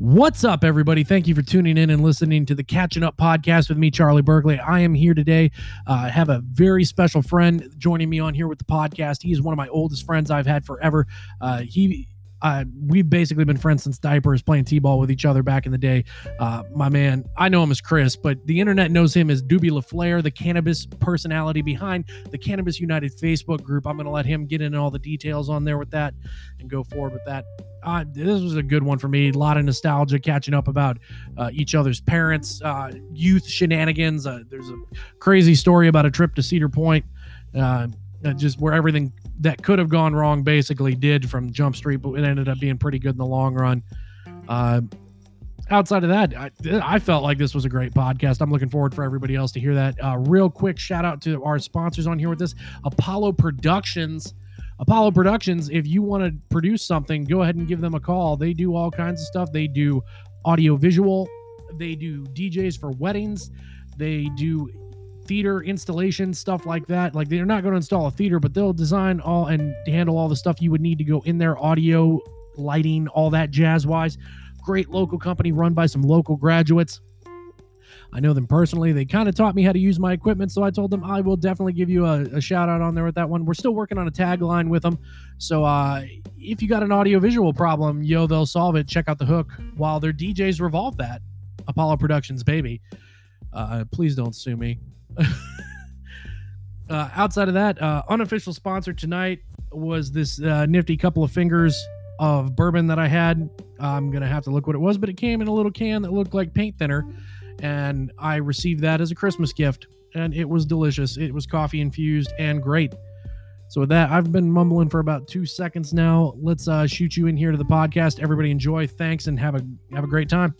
What's up, everybody? Thank you for tuning in and listening to the Catching Up podcast with me, Charlie Berkeley. I am here today. Uh, I have a very special friend joining me on here with the podcast. He is one of my oldest friends I've had forever. Uh, he uh, we've basically been friends since diapers, playing t-ball with each other back in the day. Uh, my man, I know him as Chris, but the internet knows him as Doobie LaFlair, the cannabis personality behind the Cannabis United Facebook group. I'm going to let him get into all the details on there with that and go forward with that. Uh, this was a good one for me. A lot of nostalgia, catching up about uh, each other's parents, uh, youth shenanigans. Uh, there's a crazy story about a trip to Cedar Point, uh, just where everything that could have gone wrong basically did from Jump Street, but it ended up being pretty good in the long run. Uh, outside of that, I, I, felt like this was a great podcast. I'm looking forward for everybody else to hear that. Uh, real quick shout out to our sponsors on here with this Apollo Productions. Apollo Productions, if you want to produce something, go ahead and give them a call. They do all kinds of stuff. They do audio visual, they do DJs for weddings, they do theater installation stuff like that. Like they're not going to install a theater, but they'll design all and handle all the stuff you would need to go in there, audio, lighting, all that jazz wise. Great local company run by some local graduates. I know them personally. They kind of taught me how to use my equipment, so I told them I will definitely give you a, a shout out on there with that one. We're still working on a tagline with them, so uh, if you got an audio visual problem, yo, they'll solve it. Check out the hook while their DJs revolve that. Apollo Productions, baby. Uh, please don't sue me. uh, outside of that, uh, unofficial sponsor tonight was this uh, nifty couple of fingers of bourbon that I had. I'm gonna have to look what it was, but it came in a little can that looked like paint thinner, and I received that as a Christmas gift, and it was delicious. It was coffee infused and great. So with that, I've been mumbling for about two seconds now. Let's uh, shoot you in here to the podcast. Everybody enjoy. Thanks and have a have a great time.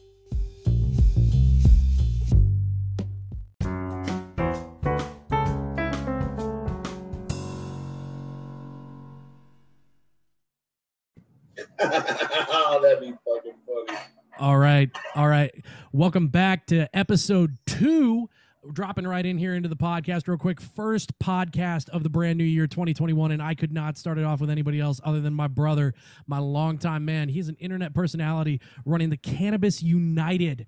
Right. All right. Welcome back to episode two. Dropping right in here into the podcast real quick. First podcast of the brand new year 2021. And I could not start it off with anybody else other than my brother, my longtime man. He's an internet personality running the Cannabis United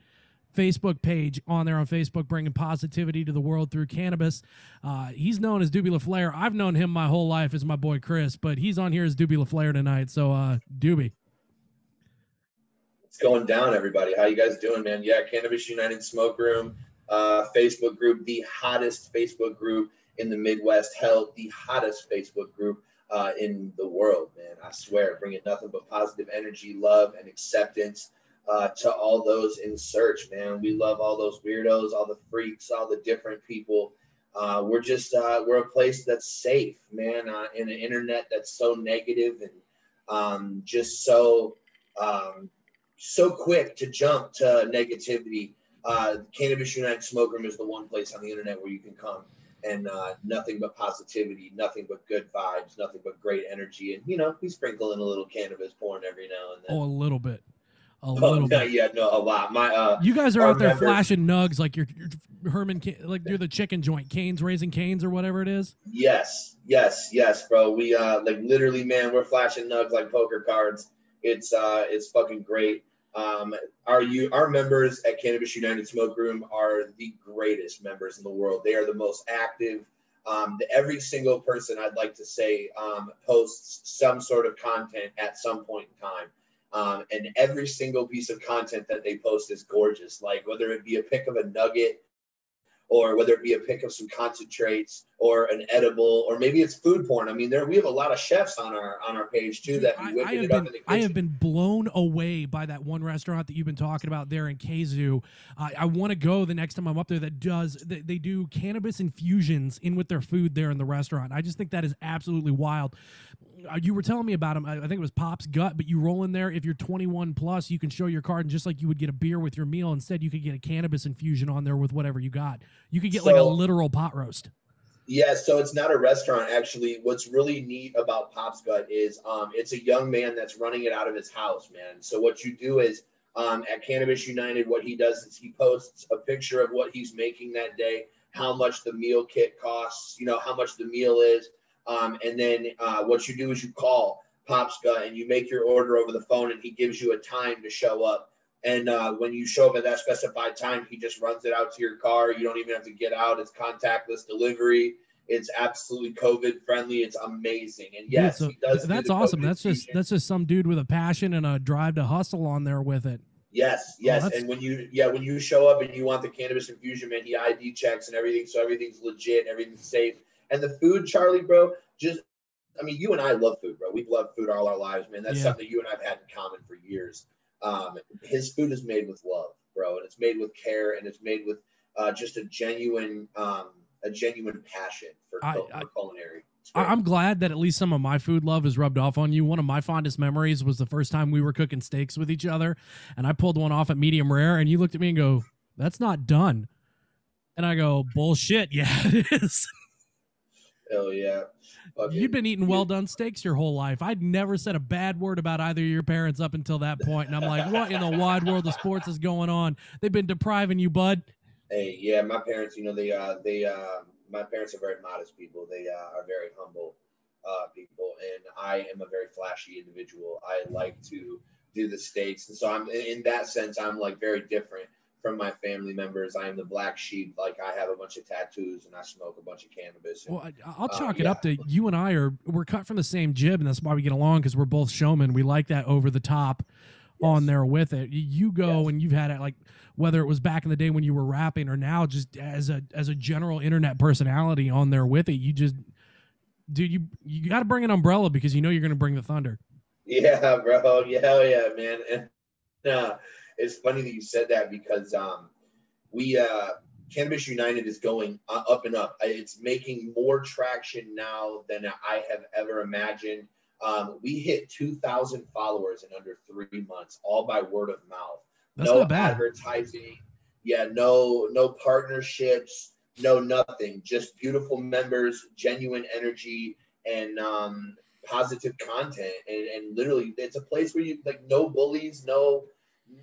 Facebook page on there on Facebook, bringing positivity to the world through cannabis. Uh, he's known as Doobie LaFlare. I've known him my whole life as my boy Chris, but he's on here as Doobie LaFlare tonight. So, uh, Doobie. It's going down, everybody. How you guys doing, man? Yeah, Cannabis United Smoke Room, uh, Facebook group, the hottest Facebook group in the Midwest. Hell, the hottest Facebook group uh, in the world, man. I swear, bringing nothing but positive energy, love, and acceptance uh, to all those in search, man. We love all those weirdos, all the freaks, all the different people. Uh, we're just uh, we're a place that's safe, man, uh, in an internet that's so negative and um, just so um, so quick to jump to negativity. Uh, Cannabis United Smoke Room is the one place on the internet where you can come and uh, nothing but positivity, nothing but good vibes, nothing but great energy, and you know we sprinkle in a little cannabis porn every now and then. Oh, a little bit a oh, little bit. Yeah, no, a lot. My uh, you guys are out there members, flashing nugs like you're, you're Herman, like you're the chicken joint, Canes raising canes or whatever it is. Yes, yes, yes, bro. We uh, like literally, man, we're flashing nugs like poker cards. It's uh, it's fucking great. Um, our you our members at Cannabis United Smoke Room are the greatest members in the world. They are the most active. Um, the, every single person I'd like to say um, posts some sort of content at some point in time. Um, and every single piece of content that they post is gorgeous. Like whether it be a pic of a nugget, or whether it be a pick of some concentrates, or an edible, or maybe it's food porn. I mean, there we have a lot of chefs on our on our page too Dude, that I, I, have been, I have been blown away by that one restaurant that you've been talking about there in Kazu. I, I want to go the next time I'm up there. That does they, they do cannabis infusions in with their food there in the restaurant. I just think that is absolutely wild. Uh, you were telling me about him. I think it was Pop's Gut, but you roll in there. If you're 21 plus, you can show your card, and just like you would get a beer with your meal, instead you could get a cannabis infusion on there with whatever you got. You could get so, like a literal pot roast. Yeah, so it's not a restaurant actually. What's really neat about Pop's Gut is um, it's a young man that's running it out of his house, man. So what you do is um, at Cannabis United, what he does is he posts a picture of what he's making that day, how much the meal kit costs, you know, how much the meal is um, and then uh, what you do is you call Pop's Gut and you make your order over the phone, and he gives you a time to show up And uh, when you show up at that specified time, he just runs it out to your car. You don't even have to get out. It's contactless delivery. It's absolutely COVID friendly. It's amazing. And yes, Dude, does. do that's awesome. COVID That's just that's just some dude with a passion and a drive to hustle on there with it. Yes, yes. that's- and when you yeah, when you show up and you want the cannabis infusion, man, he ID checks and everything, so everything's legit, and everything's safe. And the food, Charlie, bro, just I mean, you and I love food, bro. We've loved food all our lives, man. That's Yeah. something you and I've had in common for years. Um, his food is made with love, bro, and it's made with care, and it's made with uh, just a genuine, um, a genuine passion for, I- cul- I- culinary. I-. I'm glad that at least some of my food love is rubbed off on you. One of my fondest memories was the first time we were cooking steaks with each other, and I pulled one off at medium rare, and you looked at me and go, "That's not done," and I go, "Bullshit, yeah, it is." Hell yeah. Fucking- You'd been eating well done steaks your whole life. I'd never said a bad word about either of your parents up until that point, and I'm like, "What in the wide world of sports is going on? They've been depriving you, bud." Hey, yeah, my parents, you know, they, uh, they, uh, my parents are very modest people. They uh, are very humble uh, people, and I am a very flashy individual. I like to do the steaks, and so I'm in that sense, I'm like very different from my family members. I am the black sheep. Like I have a bunch of tattoos, and I smoke a bunch of cannabis. and- Well, I, I'll Uh, chalk it yeah. up to you and I are we're cut from the same jib, and that's why we get along because we're both showmen. We like that over the top on there with it. You- You go Yes. and you've had it like whether it was back in the day when you were rapping or now just as a as a general internet personality on there with it. You just dude, you you got to bring an umbrella because you know you're going to bring the thunder. Yeah, bro. Yeah, yeah, man. And uh, it's funny that you said that because um, we uh, Cannabis United is going up and up. It's making more traction now than I have ever imagined. Um, we hit 2,000 followers in under three months, all by word of mouth. That's no not bad. advertising. Yeah, no, no partnerships, no nothing. Just beautiful members, genuine energy, and um, positive content. And, and literally, it's a place where you like no bullies, no,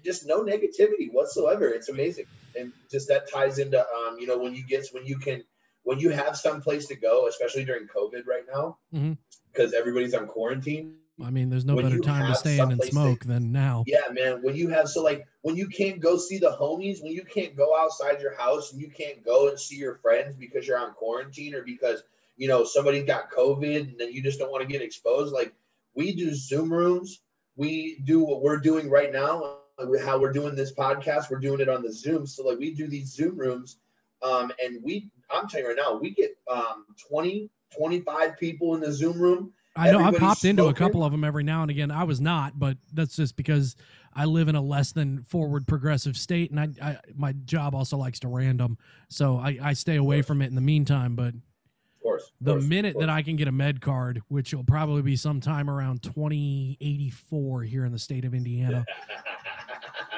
just no negativity whatsoever. It's amazing, and just that ties into um, you know, when you get when you can when you have some place to go, especially during COVID right now, Mhm. because everybody's on quarantine. I mean, there's no When better time to stay in and smoke that- than now. Yeah, man. When you have so like when you can't go see the homies, when you can't go outside your house and you can't go and see your friends because you're on quarantine or because you know somebody got COVID and then you just don't want to get exposed. Like we do Zoom rooms. We do what we're doing right now. How we're doing this podcast, we're doing it on the Zoom. So like we do these Zoom rooms, um, and we I'm telling you right now, we get um 20, 25 people in the Zoom room. I know I Everybody's popped into a couple of them every now and again. I was not, but that's just because I live in a less than forward progressive state, and I, I my job also likes to random, so I, I stay away from it in the meantime. But Of course. the course, minute that. I can get a med card, which will probably be sometime around 2084 here in the state of Indiana,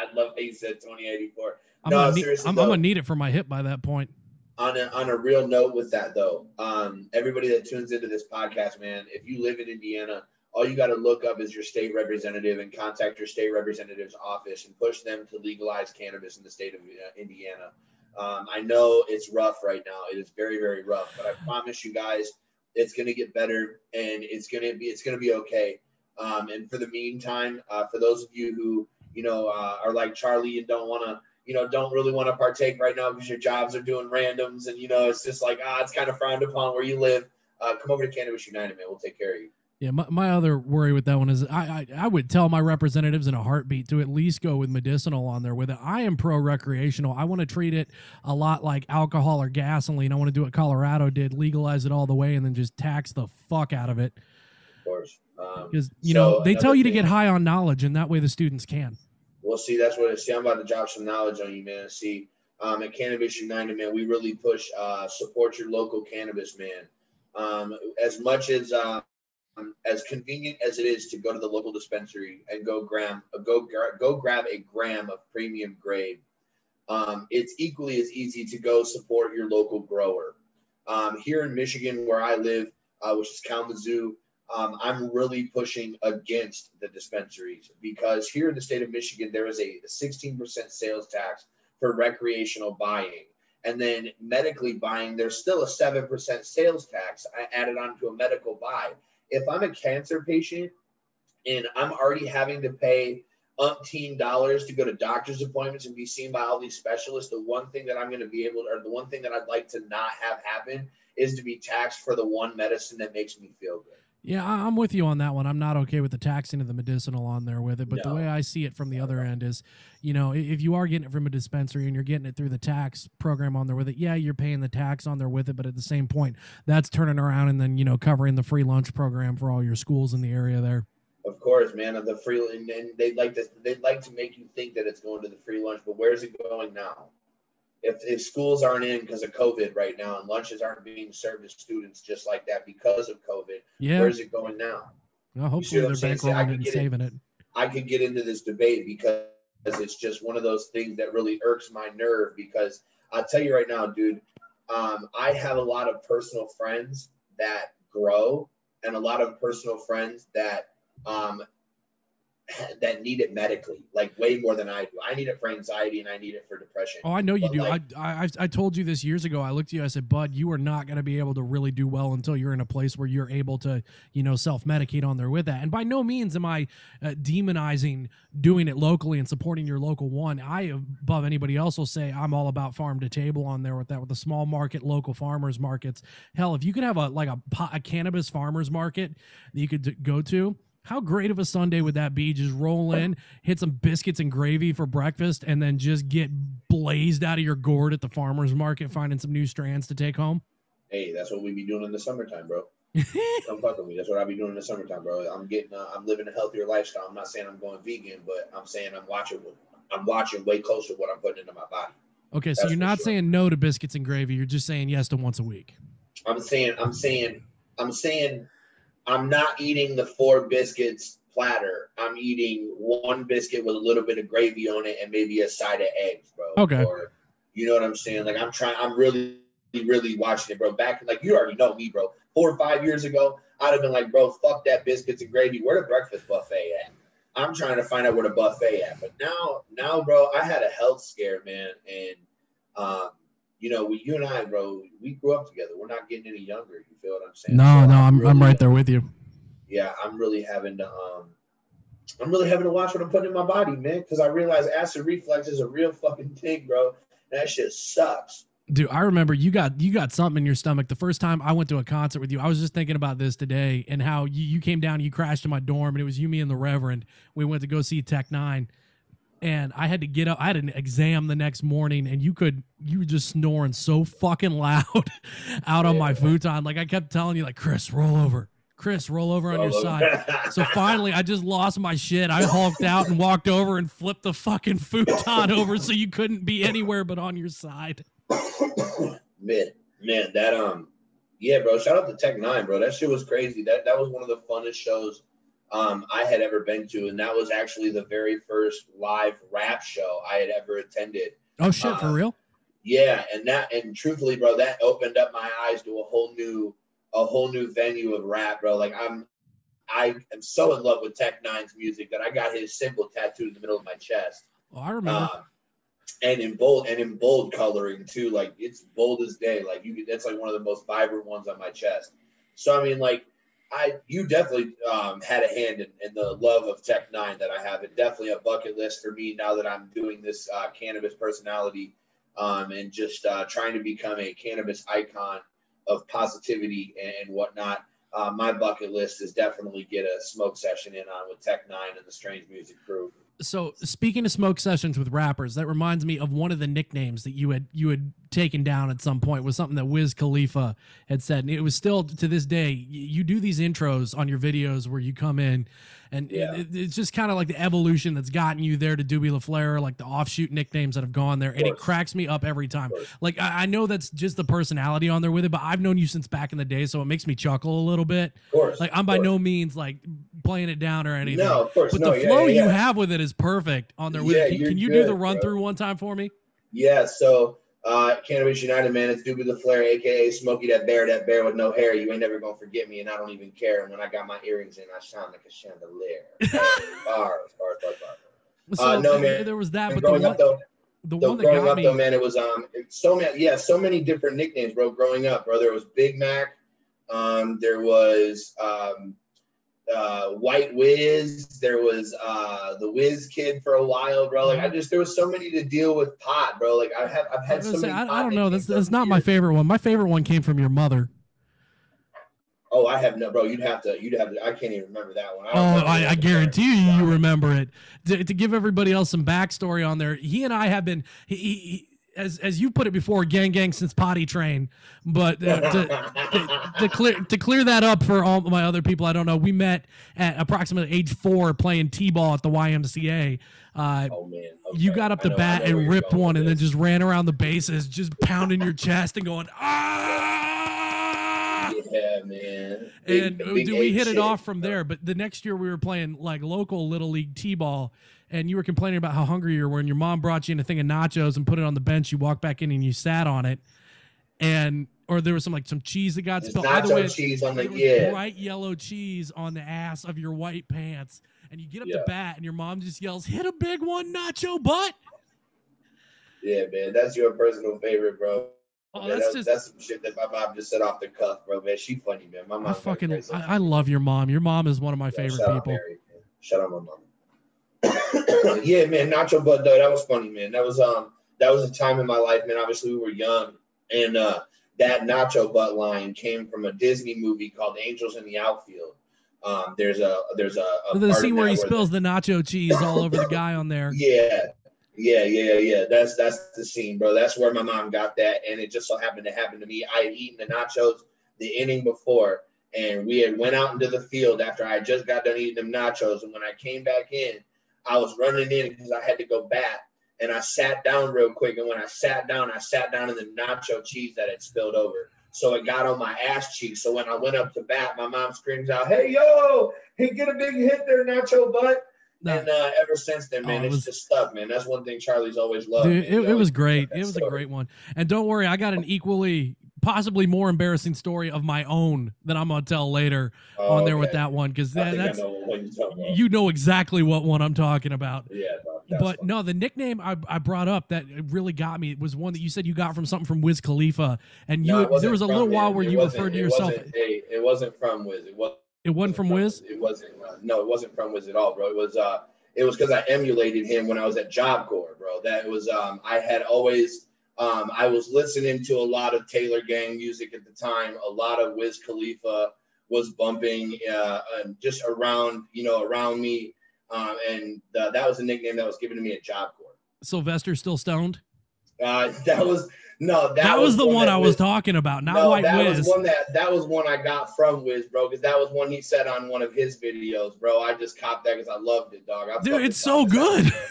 I love how you said 2084. I'm, No, gonna need, seriously, I'm, though. I'm gonna need it for my hip by that point. On a, on a real note with that though, um, everybody that tunes into this podcast, man, if you live in Indiana, all you got to look up is your state representative and contact your state representative's office and push them to legalize cannabis in the state of uh, Indiana. Um, I know it's rough right now; it is very, very rough. But I promise you guys, it's going to get better, and it's going to be it's going to be okay. Um, and for the meantime, uh, for those of you who you know uh, are like Charlie and don't want to you know, don't really want to partake right now because your jobs are doing randoms and, you know, it's just like, ah, it's kind of frowned upon where you live. Uh, come over to Cannabis United, man. We'll take care of you. Yeah, my, my other worry with that one is I, I I would tell my representatives in a heartbeat to at least go with medicinal on there with it. I am pro recreational. I want to treat it a lot like alcohol or gasoline. I want to do what Colorado did, legalize it all the way, and then just tax the fuck out of it. Of course. Um, Because you so know they tell you to get high on knowledge, and that way the students can. Well, see, that's what it see. I'm about to drop some knowledge on you, man. See, um, at Cannabis United, man, we really push uh, support your local cannabis, man. Um, as much as um, as convenient as it is to go to the local dispensary and go gram go go grab a gram of premium grade, um, it's equally as easy to go support your local grower. Um, here in Michigan, where I live, uh, which is Kalamazoo, um, I'm really pushing against the dispensaries because here in the state of Michigan, there is a 16% sales tax for recreational buying. And then medically buying, there's still a 7% sales tax added onto a medical buy. If I'm a cancer patient and I'm already having to pay umpteen dollars to go to doctor's appointments and be seen by all these specialists, the one thing that I'm going to be able to, or the one thing that I'd like to not have happen is to be taxed for the one medicine that makes me feel good. Yeah, I'm with you on that one. I'm not okay with the taxing of the medicinal on there with it. But no. the way I see it from the other end is, you know, if you are getting it from a dispensary and you're getting it through the tax program on there with it, yeah, you're paying the tax on there with it. But at the same point, that's turning around and then, you know, covering the free lunch program for all your schools in the area there. Of course, man. The free and, they'd like to they'd like to make you think that it's going to the free lunch, but where's it going now? If, if schools aren't in because of COVID right now and lunches aren't being served to students just like that because of COVID, yeah. where's it going now? Well, hopefully they're bankrolling it and saving it. I could get into this debate because it's just one of those things that really irks my nerve because I'll tell you right now, dude, um, I have a lot of personal friends that grow and a lot of personal friends that um, that need it medically, like way more than I do. I need it for anxiety and I need it for depression. Oh, I know you but do. Like, I, I I told you this years ago. I looked at you. I said, Bud, you are not going to be able to really do well until you're in a place where you're able to, you know, self medicate on there with that. And by no means am I uh, demonizing doing it locally and supporting your local one. I, above anybody else, will say I'm all about farm to table on there with that, with the small market, local farmers markets. Hell, if you could have a like a, a cannabis farmers market that you could go to how great of a Sunday would that be? Just roll in, hit some biscuits and gravy for breakfast, and then just get blazed out of your gourd at the farmer's market, finding some new strands to take home. Hey, that's what we be doing in the summertime, bro. Come fuck with me. That's what I be doing in the summertime, bro. I'm getting, uh, I'm living a healthier lifestyle. I'm not saying I'm going vegan, but I'm saying I'm watching, I'm watching way closer what I'm putting into my body. Okay, so you're not sure. saying no to biscuits and gravy. You're just saying yes to once a week. I'm saying, I'm saying, I'm saying I'm not eating the four biscuits platter. I'm eating one biscuit with a little bit of gravy on it and maybe a side of eggs, bro. Okay. Or, you know what I'm saying? Like I'm trying. I'm really, really watching it, bro. Back like you already know me, bro. Four or five years ago, I'd have been like, bro, fuck that biscuits and gravy. Where the breakfast buffet at? I'm trying to find out where the buffet at. But now, now, bro, I had a health scare, man, and um, you know, we, you and I, bro, we grew up together. We're not getting any younger. You feel what I'm saying? No, so no, I'm, I'm, really, I'm right there with you. Yeah, I'm really having to, um, I'm really having to watch what I'm putting in my body, man, because I realize acid reflux is a real fucking thing, bro. That shit sucks. Dude, I remember you got you got something in your stomach the first time I went to a concert with you. I was just thinking about this today and how you, you came down, you crashed in my dorm, and it was you, me, and the Reverend. We went to go see Tech N9ne and I had to get up. I had an exam the next morning, and you could you were just snoring so fucking loud out on my futon. Like I kept telling you, like Chris, roll over. Chris, roll over on your side. so finally, I just lost my shit. I hulked out and walked over and flipped the fucking futon over so you couldn't be anywhere but on your side. man, man, that um, yeah, bro. Shout out to Tech N9ne, bro. That shit was crazy. That that was one of the funnest shows um, I had ever been to, and that was actually the very first live rap show I had ever attended. Oh shit, for um, real? Yeah, and that and truthfully, bro, that opened up my eyes to a whole new a whole new venue of rap, bro. Like I'm I am so in love with Tech N9ne's music that I got his symbol tattooed in the middle of my chest. Oh, I remember. Uh, and in bold and in bold coloring too, like it's bold as day. Like you, that's like one of the most vibrant ones on my chest. So I mean, like I you definitely um, had a hand in, in, the love of Tech N9ne that I have. It definitely a bucket list for me now that I'm doing this uh, cannabis personality um, and just uh, trying to become a cannabis icon of positivity and, and whatnot. Uh, my bucket list is definitely get a smoke session in on with Tech N9ne and the Strange Music Crew so speaking of smoke sessions with rappers, that reminds me of one of the nicknames that you had you had taken down at some point was something that Wiz Khalifa had said, and it was still to this day. You do these intros on your videos where you come in, and yeah. it, it's just kind of like the evolution that's gotten you there to Doobie LaFleur, like the offshoot nicknames that have gone there, and it cracks me up every time. Like I, I, know that's just the personality on there with it, but I've known you since back in the day, so it makes me chuckle a little bit. Like I'm by no means like playing it down or anything. No, of course, but no, the flow yeah, yeah. you have with it is perfect on there. With yeah, it. Can, can you do the run through one time for me? Yeah. So uh, Cannabis United, man, it's Doobie LaFleur, aka Smokey that bear, that bear with no hair. You ain't never gonna forget me, and I don't even care. And when I got my earrings in, I shine like a chandelier. bars, bars, bars, bars. So uh, no, man. There was that, but the one, up, though, the one that growing got up, me, though, man, it was um, so many, yeah, so many different nicknames, bro. Growing up, bro, there was Big Mac, um, there was um, uh, White Wiz. There was uh, the Wiz Kid for a while, bro. Like I just there was so many to deal with pot, bro. Like I have I've had so say, many. I, I don't know. That's that's not my favorite one. My favorite one came from your mother. Oh, I have no, bro. You'd have to. You'd have to. I can't even remember that one. Oh, don't I, I guarantee you, you remember it. To, to give everybody else some backstory on there, he and I have been, he, he- as as you put it before, gang gang since potty train. But uh, to, to, to clear to clear that up for all my other people, I don't know. We met at approximately age four playing t-ball at the YMCA. Uh, oh man. you got up the know- bat and ripped one, and then just ran around the bases, just pounding your chest and going ah. Yeah, man. Big- and big dude, we hit it off from bro. there. But the next year we were playing like local little league t-ball, and you were complaining about how hungry you were, and your mom brought you in a thing of nachos and put it on the bench. You walked back in and you sat on it, and or there was some like some cheese that got spilled. Either way, nacho cheese on the yeah. bright yellow cheese on the ass of your white pants, and you get up Yeah. the bat, and your mom just yells, "Hit a big one, nacho butt!" Yeah, man. That's your personal favorite, bro. Oh, Man, that's that's, just that's some shit that my mom just said off the cuff, bro. Man, she funny, man. My I fucking I, I love your mom. Your mom is one of my favorite shout Out people. Mary, man. Shout out my mom. yeah, man. Nacho Butt though, that was funny, man. That was um that was a time in my life, man. Obviously, we were young, and uh that Nacho Butt line came from a Disney movie called Angels in the Outfield. Um, there's a there's a, a the scene where that he spills the nacho cheese all over the guy on there. Yeah, yeah, yeah, yeah. That's that's the scene, bro. That's where my mom got that, and it just so happened to happen to me. I had eaten the nachos the inning before, and we had went out into the field after I just got done eating them nachos. And when I came back in, I was running in because I had to go bat, and I sat down real quick. And when I sat down, I sat down in the nacho cheese that had spilled over. So it got on my ass cheek. So when I went up to bat, my mom screams out, "Hey yo, hey, get a big hit there, nacho butt!" No, And uh, ever since then, man, Oh, it it's was- just stuck, man. That's one thing Charlie's always loved. Dude, it, it was great. It was a great one. And don't worry, I got an equally, possibly more embarrassing story of my own that I'm gonna tell later Oh, on there with that one because that, that's know what you're about. you know exactly what one I'm talking about. yeah, But no, the nickname I, I brought up that really got me was one that you said you got from something from Wiz Khalifa, and you No, there wasn't a little while where It you referred to it yourself. Hey, it wasn't from Wiz. It was. It wasn't from Wiz. It wasn't. Uh, no, it wasn't from Wiz at all, bro. It was. Uh, it was because I emulated him when I was at Job Corps, bro. That was. Um, I had always. Um, I was listening to a lot of Taylor Gang music at the time. A lot of Wiz Khalifa was bumping, uh, and just around, you know, around me. Um, and uh, that was a nickname that was given to me at Job Corps. Sylvester still stoned. Uh, that was no, that, That, was, the one that I was talking about, not no, White that Wiz. was one that that was one I got from Wiz, bro, because that was one he said on one of his videos, bro. I just copped that because I loved it, dog. I Dude, it's so copped that. good.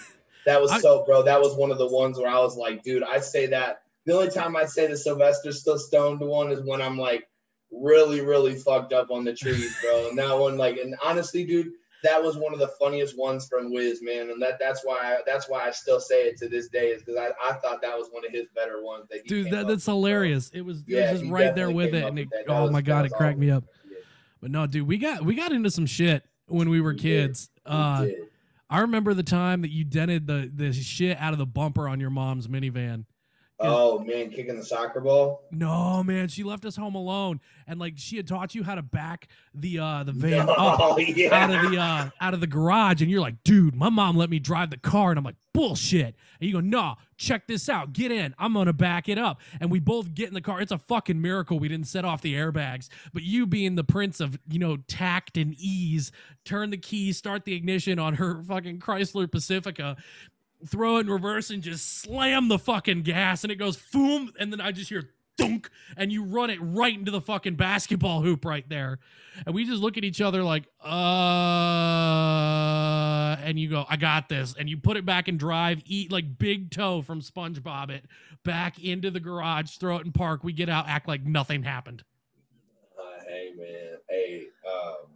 That was I- so, bro. That was one of the ones where I was like, dude, I say that. The only time I say the Sylvester still stoned one is when I'm like really, really fucked up on the trees, bro. And that one, like, and honestly, dude, that was one of the funniest ones from Wiz, man. And that that's why I, that's why I still say it to this day is because I, I thought that was one of his better ones. That he Dude, that, that's hilarious. It was, it Yeah, was just right there with it, and it, that. That oh was- my god, it cracked me up. But no, dude, we got we got into some shit when we were We kids. We Uh. I remember the time that you dented the the shit out of the bumper on your mom's minivan. Oh man, kicking the soccer ball. No, man, she left us home alone, and like she had taught you how to back the uh the van up Oh yeah. out of the uh out of the garage, and you're like, dude, my mom let me drive the car, and I'm like, bullshit. And you go, nah, check this out, get in, I'm gonna back it up, and we both get in the car. It's a fucking miracle we didn't set off the airbags, but you being the prince of you know tact and ease, turn the key, start the ignition on her fucking Chrysler Pacifica. Throw it in reverse and just slam the fucking gas, and it goes boom, and then I just hear dunk, and you run it right into the fucking basketball hoop right there. And we just look at each other like, uh, and you go, I got this. And you put it back and drive, eat like big toe from SpongeBob it back into the garage, throw it in park. We get out, act like nothing happened. Uh, hey man, hey, um,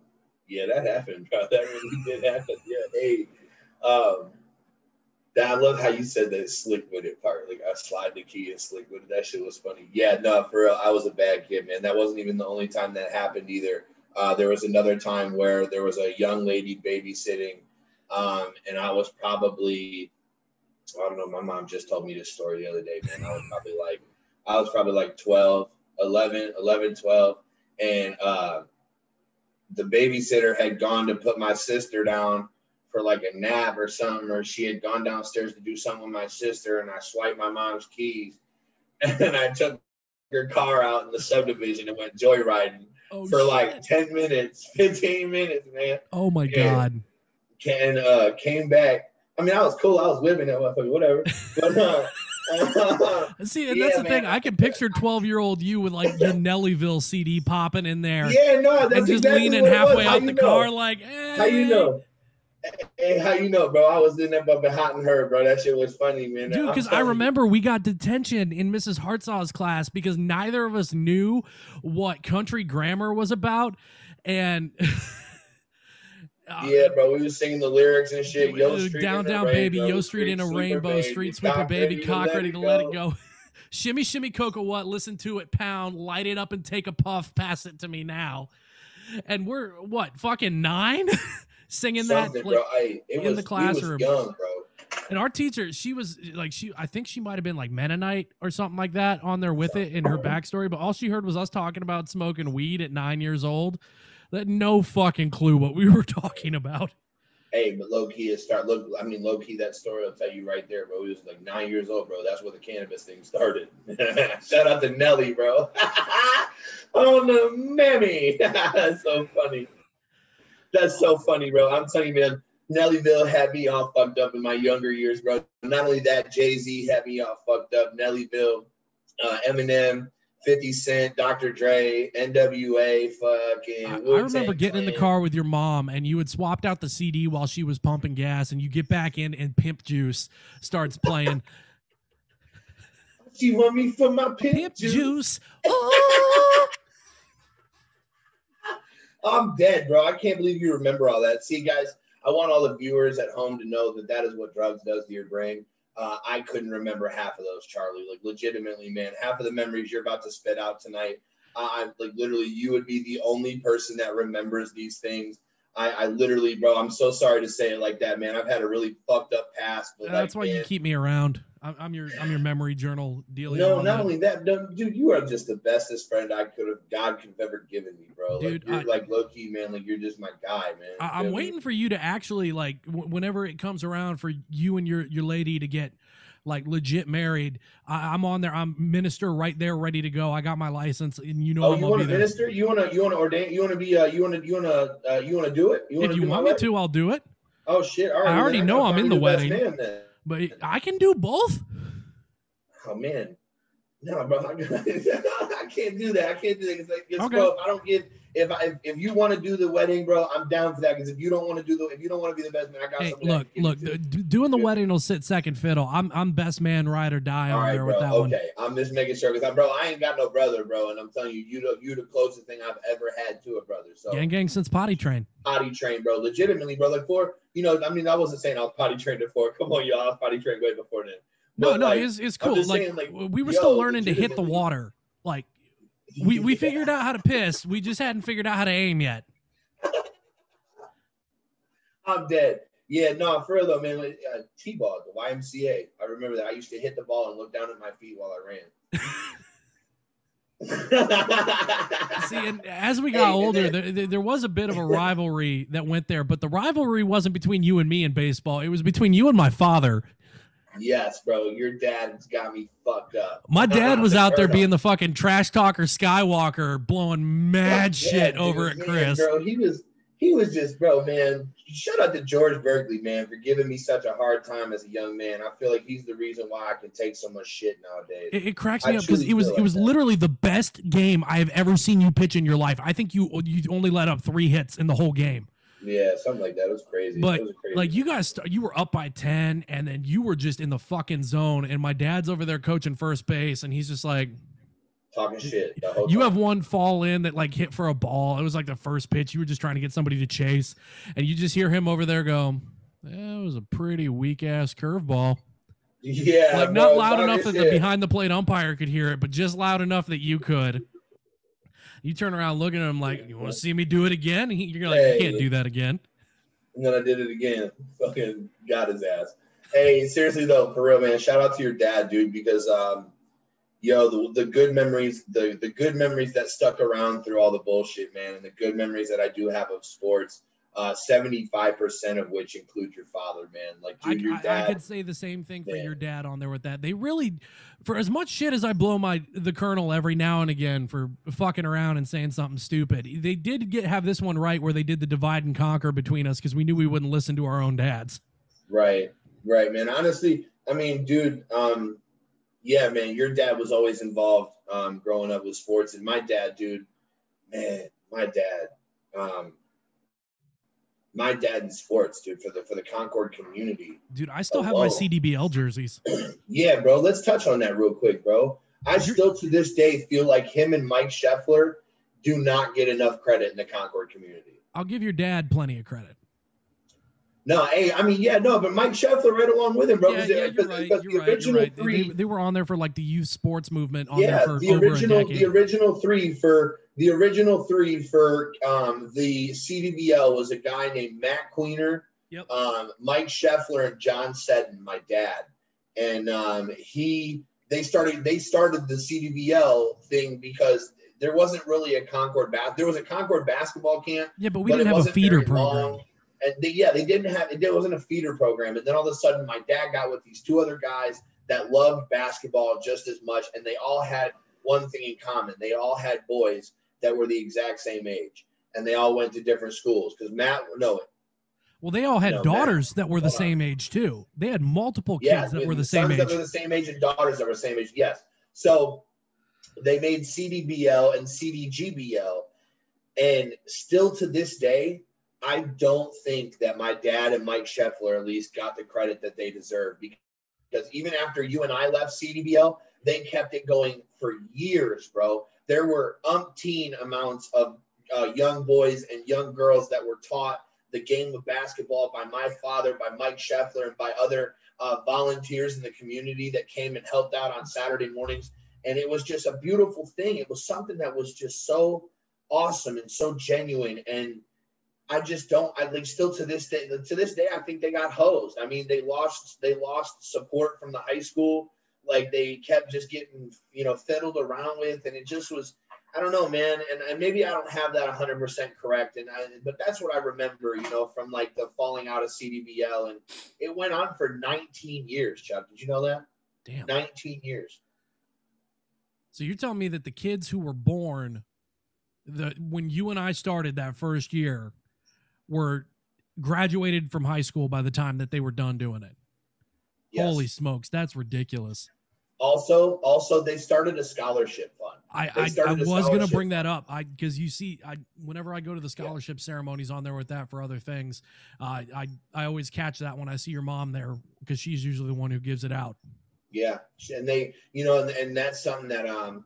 yeah, that happened. That really did happen. Yeah, hey, um, I love how you said that slick with it part. Like I slide the key and slick with it. That shit was funny. Yeah, no, for real, I was a bad kid, man. That wasn't even the only time that happened either. Uh, there was another time where there was a young lady babysitting, um, and I was probably, I don't know, my mom just told me this story the other day, man. I was probably like, I was probably like 12, 11, 11, 12. And uh, the babysitter had gone to put my sister down for like a nap or something, or she had gone downstairs to do something with my sister, and I swiped my mom's keys, and I took her car out in the subdivision and went joyriding Oh, for shit. like 10 minutes, 15 minutes, man. Oh my Yeah. god. And uh, came back. I mean, I was cool. I was whipping that motherfucker, whatever. But uh, See, and Yeah, that's the thing. man. I can picture twelve-year-old you with like your Nellyville CD popping in there, yeah, no, that's and just exactly leaning what it was. halfway out the know? car, like, hey. How you know? Hey, how you know, bro? I was in there but hot and her, bro. That shit was funny, man. Dude, because I remember we got detention in Mrs. Hartzaw's class because neither of us knew what country grammar was about, and uh, Yeah, bro, we was singing the lyrics and shit. Yo, Street down, down, baby, yo, street in a rainbow, street sweeper, baby, cock ready to let it go. go. shimmy, shimmy, cocoa, what? Listen to it, pound, light it up and take a puff. Pass it to me now. And we're what, fucking nine, singing that. Like, bro. It in was, the classroom. young, bro. and our teacher, she was like, she, I think she might have been like Mennonite or something like that on there with it in her backstory. But all she heard was us talking about smoking weed at nine years old. That no fucking clue what we were talking about. Hey, but low key, it start look. I mean, low key, that story will tell you right there, bro. He was like nine years old, bro. That's where the cannabis thing started. Shout out to Nelly, bro. On the mammy. That's so funny. That's so funny, bro. I'm telling you, man. Nellyville had me all fucked up in my younger years, bro. Not only that, Jay Z had me all fucked up. Nellyville, uh, Eminem, 50 Cent, Dr. Dre, NWA, fucking. I, I remember getting in the car with your mom, and you had swapped out the CD while she was pumping gas, and you get back in, and Pimp Juice starts playing. She want me for my pimp, Pimp juice. Juice. Oh! I'm dead, bro. I can't believe you remember all that. See, guys, I want all the viewers at home to know that that is what drugs does to your brain. Uh, I couldn't remember half of those, Charlie. Like, legitimately, man, half of the memories you're about to spit out tonight. I'm like, literally, you would be the only person that remembers these things. I, I literally, bro, I'm so sorry to say it like that, man. I've had a really fucked up past. But That's like, why you keep me around. I'm, I'm your I'm your memory journal dealer. No, not that. only that, no, dude, you are just the bestest friend I could have, God could have ever given me, bro. Dude, like, you're I- like low key, man. Like, you're just my guy, man. I, I'm feel waiting for you to actually like w- whenever it comes around for you and your your lady to get like legit married. I, I'm on there. I'm minister right there, ready to go. I got my license, and you know Oh, I'm you want to minister? You want to? You want to ordain? You want to be? Uh, you want to? You want to? Uh, you want to do it? You wanna If you want me wedding? to, I'll do it. Oh shit! All right, I already know I'm in the wedding. man. But I can do both. Oh man, no, bro, I can't do that. I can't do that. It's like, Okay. I don't get, if I, if, you want to do the wedding, bro, I'm down for that. Because if you don't want to do the, if you don't want to be the best man, I got Hey. Look, look, doing the Yeah. wedding will sit second fiddle. I'm I'm best man, ride or die All on right, there bro. with that one. okay, I'm just making sure because, bro, I ain't got no brother, bro, and I'm telling you, you the you the closest thing I've ever had to a brother. So Gang gang since potty train. potty train, bro. Legitimately, bro. Like for you know, I mean, I wasn't saying I was potty trained before. Come on, y'all, I was potty trained way before then. No, But, no, like, it's it's cool. Like, saying, like, we were yo, still learning to hit the water. Like we we figured out how to piss. We just hadn't figured out how to aim yet. I'm dead. Yeah, no, for real though, man. like, Uh, T-ball, the YMCA. I remember that. I used to hit the ball and look down at my feet while I ran. See, and as we got and older, there, there, there was a bit of a rivalry that went there, but the rivalry wasn't between you and me in baseball. It was between you and my father. Yes, bro. Your dad's got me fucked up. My dad was out there being the fucking trash talker Skywalker, blowing mad Yeah, shit dude, over at man, Chris. Bro, he was he was just bro, man. Shout out to George Berkeley, man, for giving me such a hard time as a young man. I feel like he's the reason why I can take so much shit nowadays. It, it cracks I me up because it was feel it was that. literally the best game I have ever seen you pitch in your life. I think you you only let up three hits in the whole game. Yeah, something like that. It was crazy. But, was crazy. Like you guys, st- you were up by ten, and then you were just in the fucking zone. And my dad's over there coaching first base, and he's just like, talking shit. "You time. have one fall in that like hit for a ball. It was like the first pitch. You were just trying to get somebody to chase, and you just hear him over there go." That was a pretty weak ass curveball. yeah, like not bro, loud enough that the behind the plate umpire could hear it, but just loud enough that you could. You turn around looking at him like, "You want to see me do it again?" He- you're like, Hey. "You can't do that again." And then I did it again. Fucking got his ass. Hey, seriously though, for real, man. Shout out to your dad, dude, because um, yo, the, the good memories, the the good memories that stuck around through all the bullshit, man, and the good memories that I do have of sports. Uh, 75% of which include your father, man. Like, dude, I, your dad. I could say the same thing for Yeah. your dad on there with that. They really, for as much shit as I blow my the colonel every now and again for fucking around and saying something stupid, they did get have this one right where they did the divide and conquer between us because we knew we wouldn't listen to our own dads. Right, right, man. Honestly, I mean, dude, um, yeah, man, your dad was always involved um, growing up with sports, and my dad, dude, man, my dad, um, my dad in sports, dude, for the for the Concord community. Dude, I still have my. CDBL jerseys. Yeah, bro. Let's touch on that real quick, bro. I still to this day feel like him and Mike Scheffler do not get enough credit in the Concord community. I'll give your dad plenty of credit. No, hey, I mean, yeah, no, but Mike Scheffler right along with him, bro. yeah, yeah, because- right. because the right. Original right. Three, They, they were on there for like the youth sports movement on yeah, there for the original, the original three for the original three for um, the CDBL was a guy named Matt Queener, Yep. um, Mike Scheffler, and John Seddon, my dad, and um, he they started they started the CDBL thing because there wasn't really a Concord bas- there was a Concord basketball camp yeah, but we but didn't have a feeder program. long. And they, yeah, they didn't have it it wasn't a feeder program. And then all of a sudden, my dad got with these two other guys that loved basketball just as much, and they all had one thing in common: they all had boys that were the exact same age, and they all went to different schools. Because Matt, no, Well, they all had No, Matt, daughters that were the hold on. same age too. They had multiple kids that were the same age. that were the same age and daughters that were the same age. Yes, so they made CDBL and CDGBL, and still to this day, I don't think that my dad and Mike Scheffler at least got the credit that they deserve because even after you and I left CDBL, they kept it going for years, bro. There were umpteen amounts of uh, young boys and young girls that were taught the game of basketball by my father, by Mike Scheffler, and by other uh, volunteers in the community that came and helped out on Saturday mornings. And it was just a beautiful thing. It was something that was just so awesome and so genuine. And I just don't. I like still to this day. To this day, I think they got hosed. I mean, they lost. They lost support from the high school. Like they kept just getting, you know, fiddled around with, and it just was. I don't know, man. And, and maybe I don't have that 100% correct. And I, but that's what I remember, you know, from like the falling out of CDBL. And it went on for 19 years, Chuck. Did you know that? Damn. 19 years. So you're telling me that the kids who were born the when you and I started that first year were graduated from high school by the time that they were done doing it. Yes. Holy smokes, that's ridiculous. Also, also they started a scholarship fund. I I, I was gonna bring that up. I because you see, I whenever I go to the scholarship ceremonies on there with that for other things, uh, I I always catch that when I see your mom there because she's usually the one who gives it out. Yeah, and they, you know, and, and that's something that, um,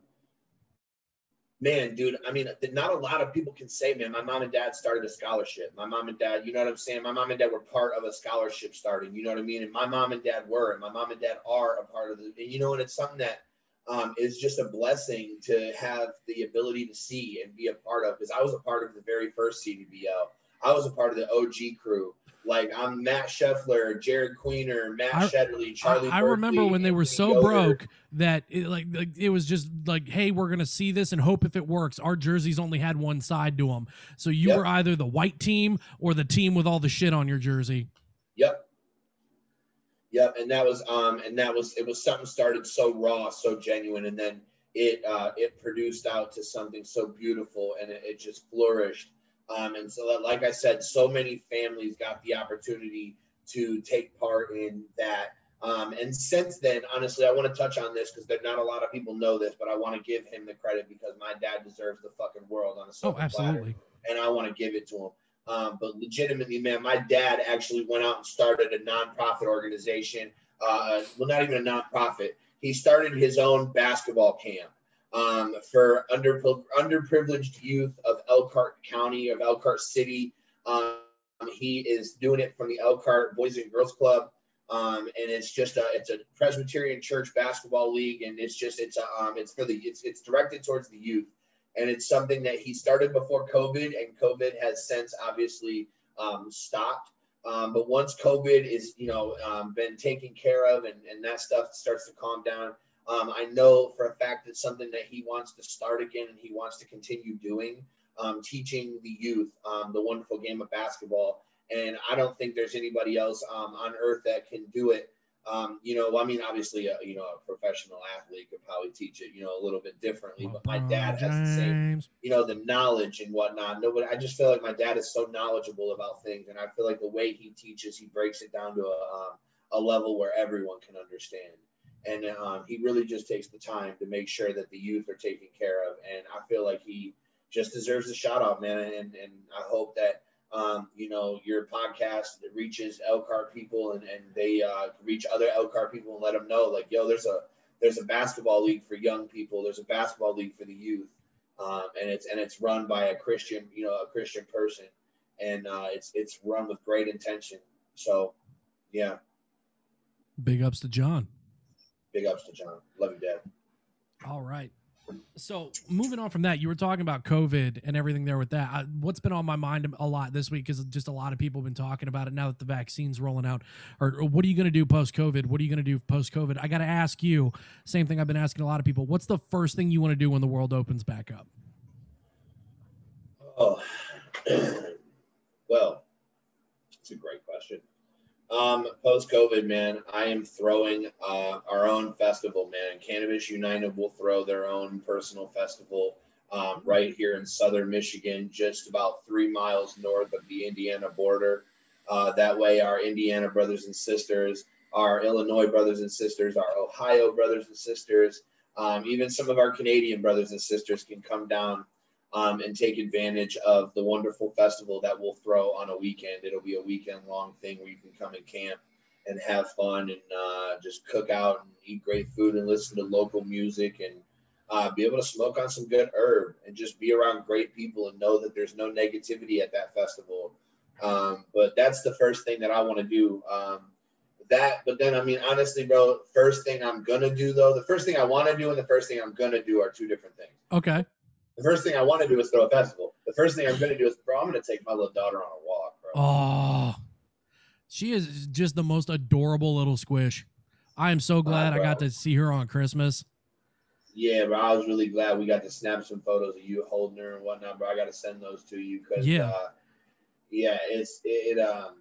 man, dude. I mean, not a lot of people can say, man. My mom and dad started a scholarship. My mom and dad, you know what I'm saying? My mom and dad were part of a scholarship starting. You know what I mean? And my mom and dad were, and my mom and dad are a part of the. And you know, and it's something that um, is just a blessing to have the ability to see and be a part of. Because I was a part of the very first CDBL. I was a part of the OG crew. Like I'm Matt Scheffler, Jared Queener, Matt I- Shedley, Charlie. I, I remember when they were so Yoder. broke that it, like, like it was just like, hey, we're gonna see this and hope if it works. Our jerseys only had one side to them, so you Yep. were either the white team or the team with all the shit on your jersey. Yep. Yep. And that was um and that was it was something started so raw, so genuine, and then it uh it produced out to something so beautiful and it, it just flourished. Um and so that, like I said, so many families got the opportunity to take part in that. Um, and since then, honestly, I want to touch on this because not a lot of people know this, but I want to give him the credit because my dad deserves the fucking world on a Oh, silver platter absolutely. and I want to give it to him. Um, but legitimately, man, my dad actually went out and started a nonprofit organization. Uh, well, not even a nonprofit. He started his own basketball camp um, for under underprivileged youth of Elkhart County of Elkhart City. Um, he is doing it from the Elkhart Boys and Girls Club. Um, and it's just a it's a Presbyterian Church basketball league, and it's just it's a um, it's for the it's it's directed towards the youth and it's something that he started before COVID, and COVID has since obviously um, stopped. Um, but once COVID is, you know, um, been taken care of, and, and that stuff starts to calm down, Um, I know for a fact it's something that he wants to start again and he wants to continue doing, um, teaching the youth um, the wonderful game of basketball. And I don't think there's anybody else um, on earth that can do it. Um, you know, I mean, obviously, a, you know, a professional athlete could probably teach it, you know, a little bit differently. But my dad has the same, you know, the knowledge and whatnot. Nobody, I just feel like my dad is so knowledgeable about things, and I feel like the way he teaches, he breaks it down to a, um, a level where everyone can understand and um, he really just takes the time to make sure that the youth are taken care of. And I feel like he just deserves a shout out, man. And and I hope that um, you know your podcast reaches Elkhart people and and they uh, reach other Elkhart people and let them know like, yo, there's a there's a basketball league for young people. There's a basketball league for the youth, um, and it's and it's run by a Christian, you know, a Christian person, and uh, it's it's run with great intention. So, yeah. Big ups to John big ups to John. Love you, Dad. All right. So moving on from that, you were talking about COVID and everything there with that. I, what's been on my mind a lot this week is just a lot of people have been talking about it now that the vaccine's rolling out. Or, or what are you going to do post COVID? What are you going to do post COVID? I got to ask you, same thing I've been asking a lot of people. What's the first thing you want to do when the world opens back up? Oh, well, it's a great question. Um, post COVID, man, I am throwing uh, our own festival, man. Cannabis United will throw their own personal festival um, right here in southern Michigan, just about three miles north of the Indiana border. Uh, that way, our Indiana brothers and sisters, our Illinois brothers and sisters, our Ohio brothers and sisters, um, even some of our Canadian brothers and sisters can come down um, and take advantage of the wonderful festival that we'll throw on a weekend. It'll be a weekend long thing where you can come and camp and have fun and uh, just cook out and eat great food and listen to local music and uh, be able to smoke on some good herb and just be around great people and know that there's no negativity at that festival. Um, but that's the first thing that I want to do. Um, that, but then I mean, honestly, bro, first thing I'm gonna do though, the first thing I want to do and the first thing I'm gonna do are two different things. Okay. The first thing I want to do is throw a festival. The first thing I'm going to do is, bro, I'm going to take my little daughter on a walk, bro. Oh, she is just the most adorable little squish. I am so glad I got to see her on Christmas. Yeah, bro, I was really glad we got to snap some photos of you holding her and whatnot, bro. I got to send those to you because, yeah, uh, yeah, it's it, um,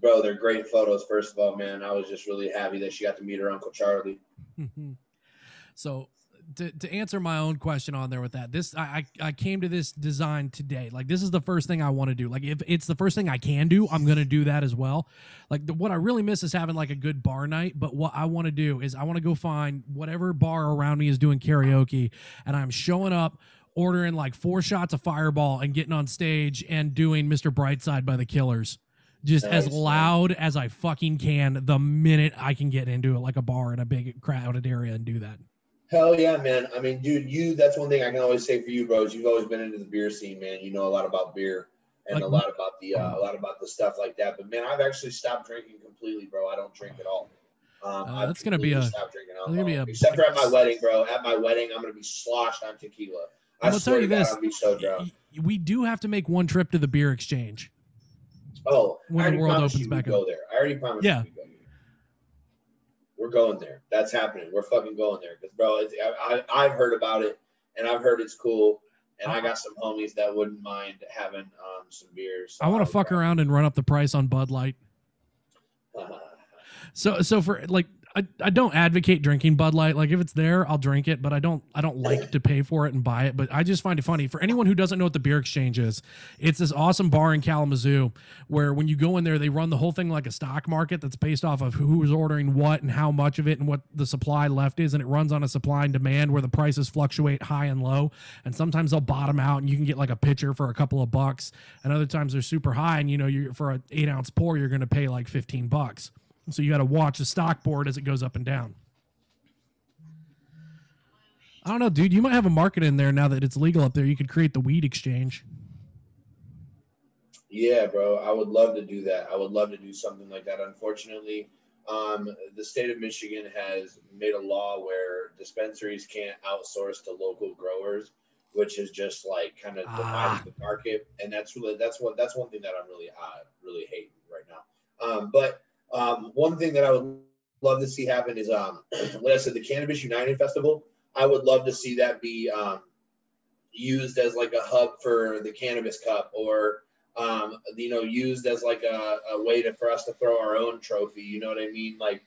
bro, they're great photos. First of all, man, I was just really happy that she got to meet her uncle Charlie. so to, to answer my own question on there with that this I, I came to this design today. Like this is the first thing i want to do. Like if it's the first thing i can do i'm gonna do that as well. Like the, what i really miss is having like a good bar night but what i want to do is i want to go find whatever bar around me is doing karaoke and i'm showing up ordering like four shots of fireball and getting on stage and doing mr brightside by the killers. Just nice. as loud as i fucking can the minute i can get into it like a bar in a big crowded area and do that Hell yeah, man. I mean, dude, you that's one thing I can always say for you, bros. You've always been into the beer scene, man. You know a lot about beer and a lot about the uh, a lot about the stuff like that. But man, I've actually stopped drinking completely, bro. I don't drink at all. Um, uh, that's gonna be a drinking. Gonna be a, except for at my wedding, bro. At my wedding, I'm gonna be sloshed on tequila. I will tell you this: God, so we do have to make one trip to the beer exchange. Oh, when the world opens back up. Go there. I already promised. Yeah. We're going there. That's happening. We're fucking going there. Because, bro, I, I, have heard about it and I've heard it's cool. And I uh-huh. got some homies that wouldn't mind having um, some beers. I want to um, fuck around and run up the price on Bud Light. Uh-huh. so, so for like I, I don't advocate drinking Bud Light. Like if it's there, I'll drink it, but I don't I don't like to pay for it and buy it. But I just find it funny. For anyone who doesn't know what the beer exchange is, it's this awesome bar in Kalamazoo where when you go in there, they run the whole thing like a stock market that's based off of who's ordering what and how much of it and what the supply left is, and it runs on a supply and demand where the prices fluctuate high and low. And sometimes they'll bottom out and you can get like a pitcher for a couple of bucks, and other times they're super high, and you know you're for an eight ounce pour you're to pay like fifteen bucks. So you got to watch the stock board as it goes up and down. I don't know, dude. You might have a market in there now that it's legal up there. You could create the weed exchange. Yeah, bro. I would love to do that. I would love to do something like that. Unfortunately, um, the state of Michigan has made a law where dispensaries can't outsource to local growers, which is just like kind of ah. dividing the market. And that's really that's what that's one thing that I'm really uh, really hating right now. Um, but um, one thing that I would love to see happen is um, like I said, the Cannabis United Festival. I would love to see that be um, used as like a hub for the Cannabis Cup, or um, you know, used as like a, a way to for us to throw our own trophy. You know what I mean? Like,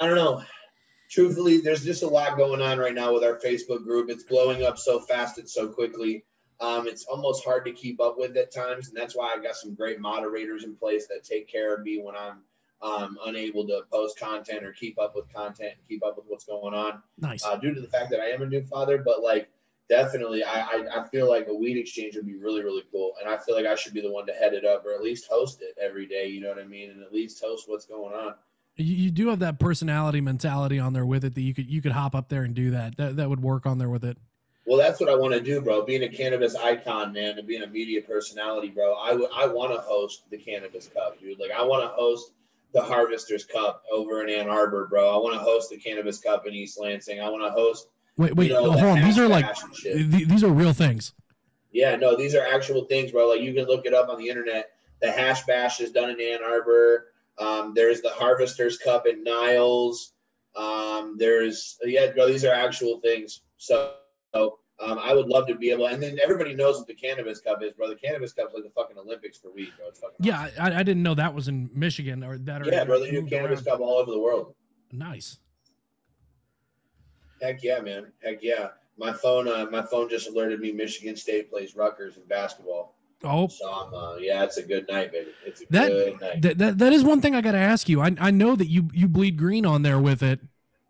I don't know. Truthfully, there's just a lot going on right now with our Facebook group. It's blowing up so fast and so quickly. Um, it's almost hard to keep up with at times, and that's why I've got some great moderators in place that take care of me when I'm um, unable to post content or keep up with content and keep up with what's going on. Nice. Uh, due to the fact that I am a new father, but like definitely, I, I, I feel like a weed exchange would be really really cool, and I feel like I should be the one to head it up or at least host it every day. You know what I mean? And at least host what's going on. You, you do have that personality mentality on there with it that you could you could hop up there and do that. That that would work on there with it. Well, that's what I want to do, bro. Being a cannabis icon, man, and being a media personality, bro. I, w- I want to host the Cannabis Cup, dude. Like, I want to host the Harvesters Cup over in Ann Arbor, bro. I want to host the Cannabis Cup in East Lansing. I want to host. Wait, wait, you know, hold on. These are like bash and shit. th- these are real things. Yeah, no, these are actual things, bro. Like you can look it up on the internet. The Hash Bash is done in Ann Arbor. Um, there's the Harvesters Cup in Niles. Um, there's yeah, bro. These are actual things. So, so um, I would love to be able. And then everybody knows what the Cannabis Cup is, bro. The Cannabis Cup's like the fucking Olympics for weed, bro. It's fucking Yeah, I, I didn't know that was in Michigan or that. awesome. Or yeah, bro. They do Cannabis around. Cup all over the world. Nice. Heck yeah, man. Heck yeah. My phone, uh, my phone just alerted me Michigan State plays Rutgers in basketball. Oh, So I'm, uh, yeah, it's a good night, baby. It's a That- good night. that, that that is one thing I got to ask you. I I know that you you bleed green on there with it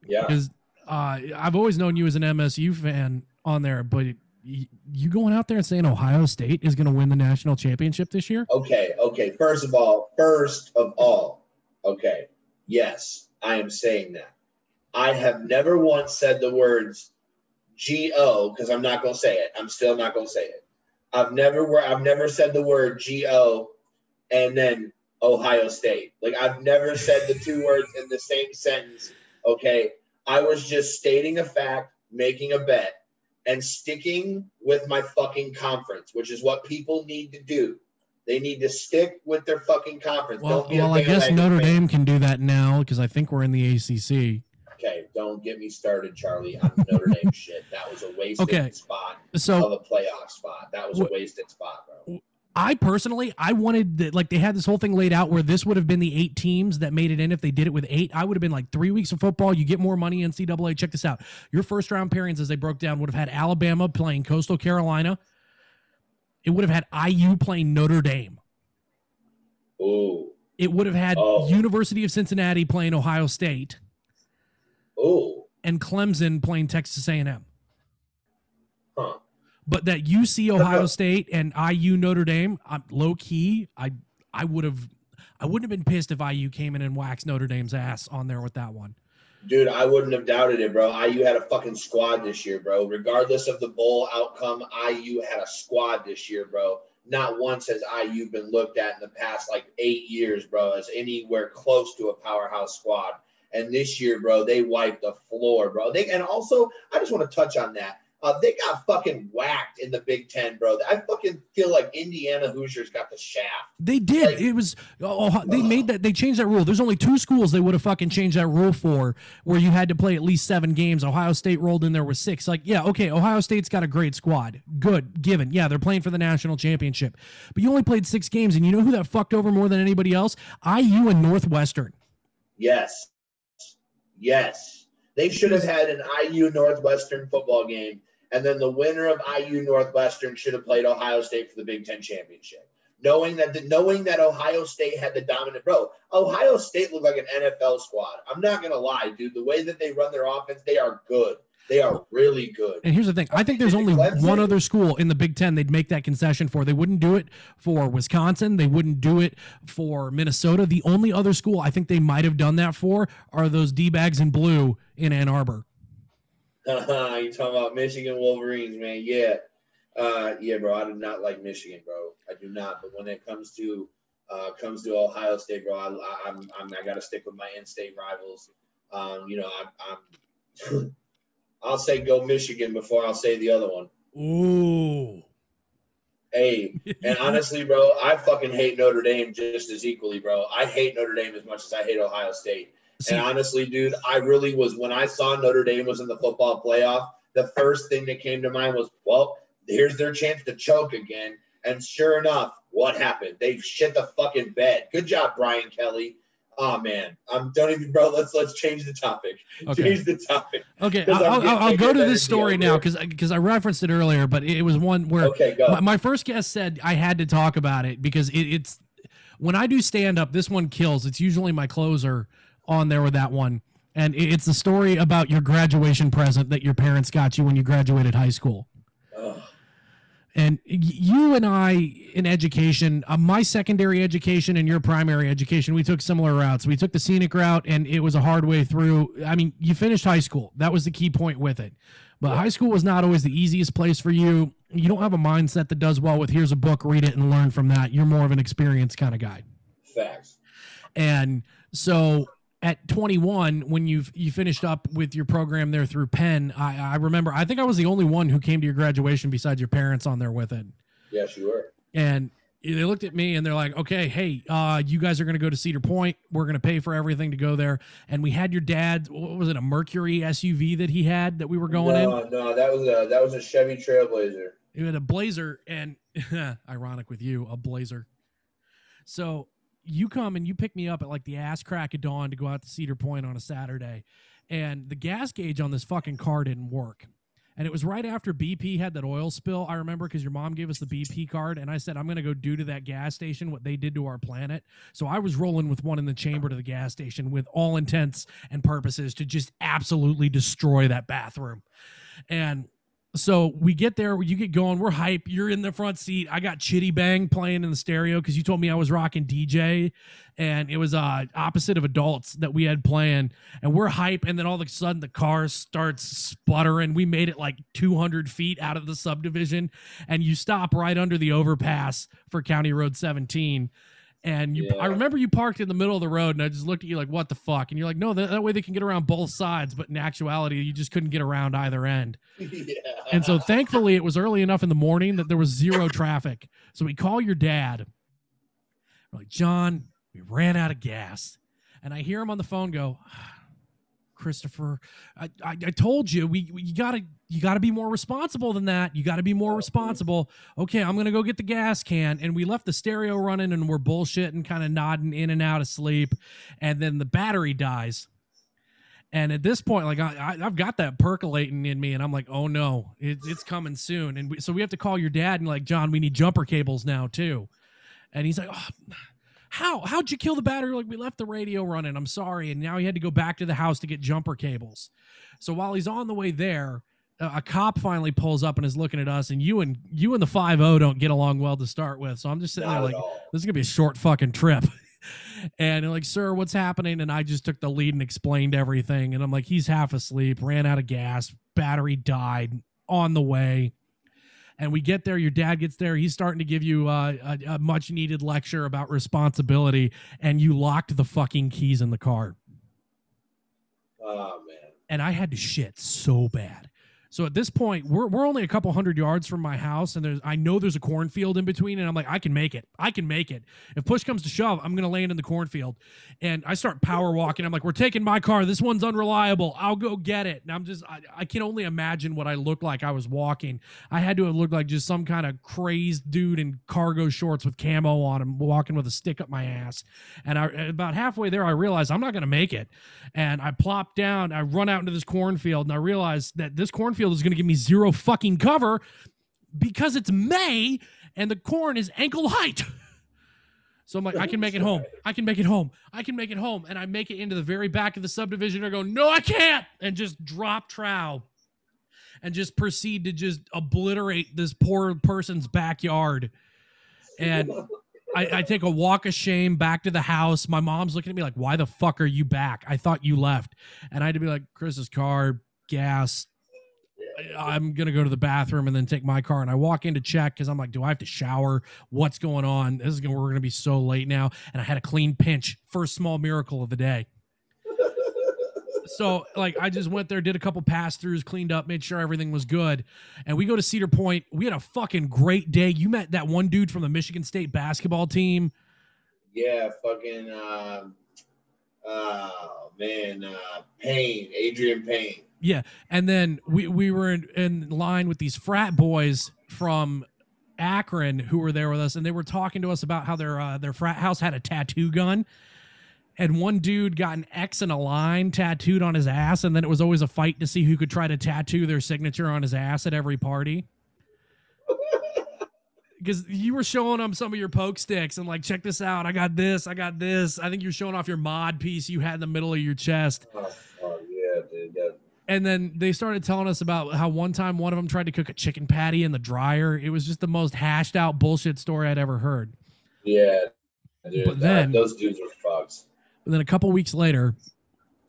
Yeah. because uh, I've always known you as an MSU fan on there, but you, going out there and saying Ohio State is going to win the national championship this year? Okay, okay. First of all, first of all, okay. Yes, I am saying that. I have never once said the words G-O because I'm not going to say it. I'm still not going to say it. I've never wor- I've never said the word G-O and then Ohio State. Like I've never said the two words in the same sentence. Okay. I was just stating a fact, making a bet, and sticking with my fucking conference, which is what people need to do. They need to stick with their fucking conference. Well, Don't be a well, I guess Notre. Dame can do that now because I think we're in the ACC. Okay, don't get me started, Charlie, on Notre Dame shit. That was a wasted Okay. spot So of a playoff spot. That was a wasted spot, bro. I personally, I wanted that, like they had this whole thing laid out where this would have been the eight teams that made it in. If they did it with eight, I would have been like three weeks of football. You get more money in NCAA. Check this out. Your first round pairings, as they broke down, would have had Alabama playing Coastal Carolina. It would have had IU playing Notre Dame. Ooh, It would have had Oh. University of Cincinnati playing Ohio State ooh, and Clemson playing Texas A&M. huh? But that UC Ohio. State and IU Notre Dame, I'm low key, I I would have I wouldn't have been pissed if IU came in and waxed Notre Dame's ass on there with that one. Dude, I wouldn't have doubted it, bro. IU had a fucking squad this year, bro. Regardless of the bowl outcome, IU had a squad this year, bro. Not once has IU been looked at in the past like eight years, bro, as anywhere close to a powerhouse squad. And this year, bro, they wiped the floor, bro. They and also, I just want to touch on that. Uh, they got fucking whacked in the Big Ten, bro. I fucking feel like Indiana Hoosiers got the shaft. They did. Like- it was oh, they made that they changed that rule. There's only two schools they would have fucking changed that rule for where you had to play at least 7 games. Ohio State rolled in there with 6. Like, yeah, okay, Ohio State's got a great squad. Good, given. Yeah, they're playing for the national championship. But you only played 6 games and you know who that fucked over more than anybody else? IU and Northwestern. Yes. Yes. They should have had an IU Northwestern football game, and then the winner of IU Northwestern should have played Ohio State for the Big Ten championship. Knowing that the, knowing that Ohio State had the dominant bro, Ohio State looked like an NFL squad. I'm not gonna lie, dude. The way that they run their offense, they are good. They are really good. And here's the thing: I think there's only one other school in the Big Ten they'd make that concession for. They wouldn't do it for Wisconsin. They wouldn't do it for Minnesota. The only other school I think they might have done that for are those d bags in blue in Ann Arbor. you talking about Michigan Wolverines, man? Yeah, uh, yeah, bro. I do not like Michigan, bro. I do not. But when it comes to uh, comes to Ohio State, bro, I, I, I'm, I'm I got to stick with my in-state rivals. Um, you know, I'm, I'm I'll say go Michigan before I'll say the other one. Ooh, Hey, and honestly, bro, I fucking hate Notre Dame just as equally, bro. I hate Notre Dame as much as I hate Ohio State. See- and honestly, dude, I really was when I saw Notre Dame was in the football playoff. The first thing that came to mind was, well, here's their chance to choke again. And sure enough, what happened? They shit the fucking bed. Good job, Brian Kelly. Oh man, I'm don't even, bro. Let's let's change the topic. Okay. Change the topic. Okay, I'll, I'll, I'll go to this story now because because I referenced it earlier, but it was one where Okay, my, my first guest said I had to talk about it because it, it's when I do stand up, this one kills. It's usually my closer on there with that one, and it's the story about your graduation present that your parents got you when you graduated high school. Ugh. And you and I in education, uh, my secondary education and your primary education, we took similar routes. We took the scenic route, and it was a hard way through. I mean, you finished high school. That was the key point with it. But high school was not always the easiest place for you. You don't have a mindset that does well with here's a book, read it, and learn from that. You're more of an experienced kind of guy. Facts. And so at 21, when you've you finished up with your program there through Penn, I, I remember I think I was the only one who came to your graduation besides your parents on there with it. Yes, you were. And they looked at me and they're like, okay, hey, uh, you guys are going to go to Cedar Point. We're going to pay for everything to go there. And we had your dad, what was it, a Mercury SUV that he had that we were going in? no, no, that was a that was a Chevy Trailblazer. He had a blazer and ironic with you, a blazer. So you come and you pick me up at like the ass crack of dawn to go out to Cedar Point on a Saturday. And the gas gauge on this fucking car didn't work. And it was right after BP had that oil spill. I remember because your mom gave us the BP card, and I said, I'm going to go do to that gas station what they did to our planet. So I was rolling with one in the chamber to the gas station with all intents and purposes to just absolutely destroy that bathroom. And so we get there, you get going, we're hype. You're in the front seat. I got Chiddy Bang playing in the stereo because you told me I was rocking DJ, and it was uh opposite of adults that we had playing, and we're hype. And then all of a sudden the car starts sputtering. We made it like 200 feet out of the subdivision, and you stop right under the overpass for County Road 17. And you, I remember you parked in the middle of the road, and I just looked at you like, "What the fuck?" And you're like, "No, that, that way they can get around both sides." But in actuality, you just couldn't get around either end. yeah. And so thankfully it was early enough in the morning that there was zero traffic. So we call your dad. We're like, John, we ran out of gas. And I hear him on the phone go, ah, Christopher, I, I, I told you we, we you gotta you gotta be more responsible than that. You gotta be more responsible. Okay, I'm gonna go get the gas can. And we left the stereo running and we're bullshitting, kind of nodding in and out of sleep. And then the battery dies. And at this point, like I, I, I've got that percolating in me, and I'm like, oh no, it, it's coming soon. And we, so we have to call your dad and like, John, we need jumper cables now too. And he's like, oh, how how'd you kill the battery? Like we left the radio running. I'm sorry. And now he had to go back to the house to get jumper cables. So while he's on the way there, a, cop finally pulls up and is looking at us. And you and you and the five zero don't get along well to start with. So I'm just sitting Not there like, this is gonna be a short fucking trip. and they're like, sir, what's happening? And I just took the lead and explained everything. And I'm like, he's half asleep, ran out of gas, battery died on the way. And we get there, your dad gets there, he's starting to give you uh, a, a much needed lecture about responsibility, and you locked the fucking keys in the car. Oh man. And I had to shit so bad. So at this point, we're, we're only a couple hundred yards from my house, and there's I know there's a cornfield in between, and I'm like, I can make it. I can make it. If push comes to shove, I'm gonna land in the cornfield. And I start power walking. I'm like, we're taking my car. This one's unreliable. I'll go get it. And I'm just I, I can only imagine what I looked like I was walking. I had to have looked like just some kind of crazed dude in cargo shorts with camo on him, walking with a stick up my ass. And I about halfway there, I realized I'm not gonna make it. And I plop down, I run out into this cornfield, and I realize that this cornfield is gonna give me zero fucking cover because it's May and the corn is ankle height. So I'm like, I can make it home. I can make it home. I can make it home. And I make it into the very back of the subdivision. I go, no, I can't. And just drop trow and just proceed to just obliterate this poor person's backyard. And I, I take a walk of shame back to the house. My mom's looking at me like, why the fuck are you back? I thought you left. And I had to be like, Chris's car, gas. I'm gonna go to the bathroom and then take my car and I walk in to check because I'm like, do I have to shower? What's going on? This is gonna we're gonna be so late now. And I had a clean pinch, first small miracle of the day. So like I just went there, did a couple pass throughs, cleaned up, made sure everything was good, and we go to Cedar Point. We had a fucking great day. You met that one dude from the Michigan State basketball team. Yeah, fucking um, Oh man, uh, Payne, Adreian Payne. Yeah, and then we we were in, in line with these frat boys from Akron who were there with us, and they were talking to us about how their uh, their frat house had a tattoo gun, and one dude got an X and a line tattooed on his ass, and then it was always a fight to see who could try to tattoo their signature on his ass at every party. Because you were showing them some of your poke sticks and like, check this out. I got this. I got this. I think you're showing off your mod piece you had in the middle of your chest. Oh, oh yeah, dude. Yeah. And then they started telling us about how one time one of them tried to cook a chicken patty in the dryer. It was just the most hashed out bullshit story I'd ever heard. Yeah, dude. But then- those dudes were fucks. But then a couple weeks later,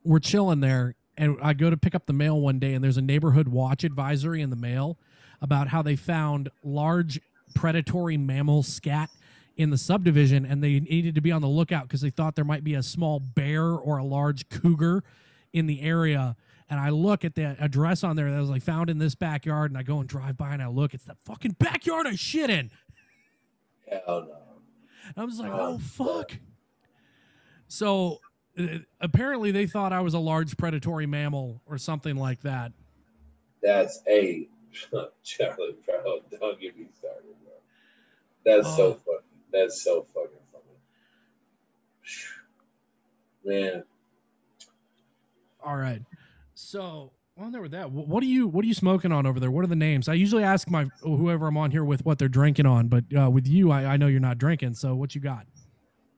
we're chilling there, and I go to pick up the mail one day, and there's a neighborhood watch advisory in the mail about how they found large predatory mammal scat in the subdivision, and they needed to be on the lookout because they thought there might be a small bear or a large cougar in the area. And I look at the address on there that was like found in this backyard, and I go and drive by and I look, it's the fucking backyard I shit in. Hell no. I was like, Oh, oh, fuck. So uh, apparently they thought I was a large predatory mammal or something like that. That's a Charlie, Brown. Don't get me started, bro. That's so Oh. funny. That's so fucking funny. Man, All right. So on there with that, what are you what are you smoking on over there? What are the names? I usually ask my whoever I'm on here with what they're drinking on, but uh, with you, I, I know you're not drinking. So what you got?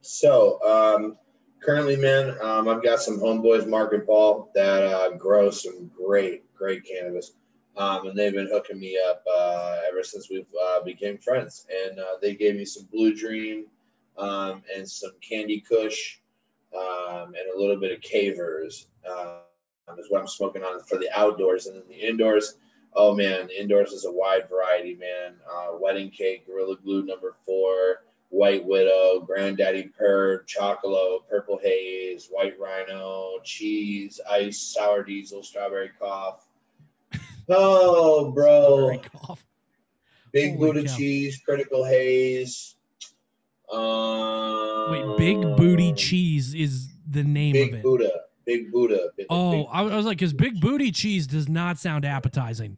So, um, currently, man, um, I've got some homeboys, Mark and Paul, that uh, grow some great, great cannabis. Um, and they've been hooking me up uh, ever since we've uh, became friends. And uh, they gave me some Blue Dream um, and some Candy Kush um, and a little bit of Cavers um, is what I'm smoking on for the outdoors. And then the indoors, oh man, indoors is a wide variety, man. Uh, wedding cake, Gorilla Glue number four. White Widow, Granddaddy Perp, Chocolo, Purple Haze, White Rhino, Cheese, Ice, Sour Diesel, Strawberry Cough. Oh, bro. cough. Big Holy Buddha cow. Cheese, Critical Haze. Um, Wait, Big Booty Cheese is the name Big of it. Buddha. Big Buddha. Big, Oh, big- I was like, because Big Booty Cheese does not sound appetizing.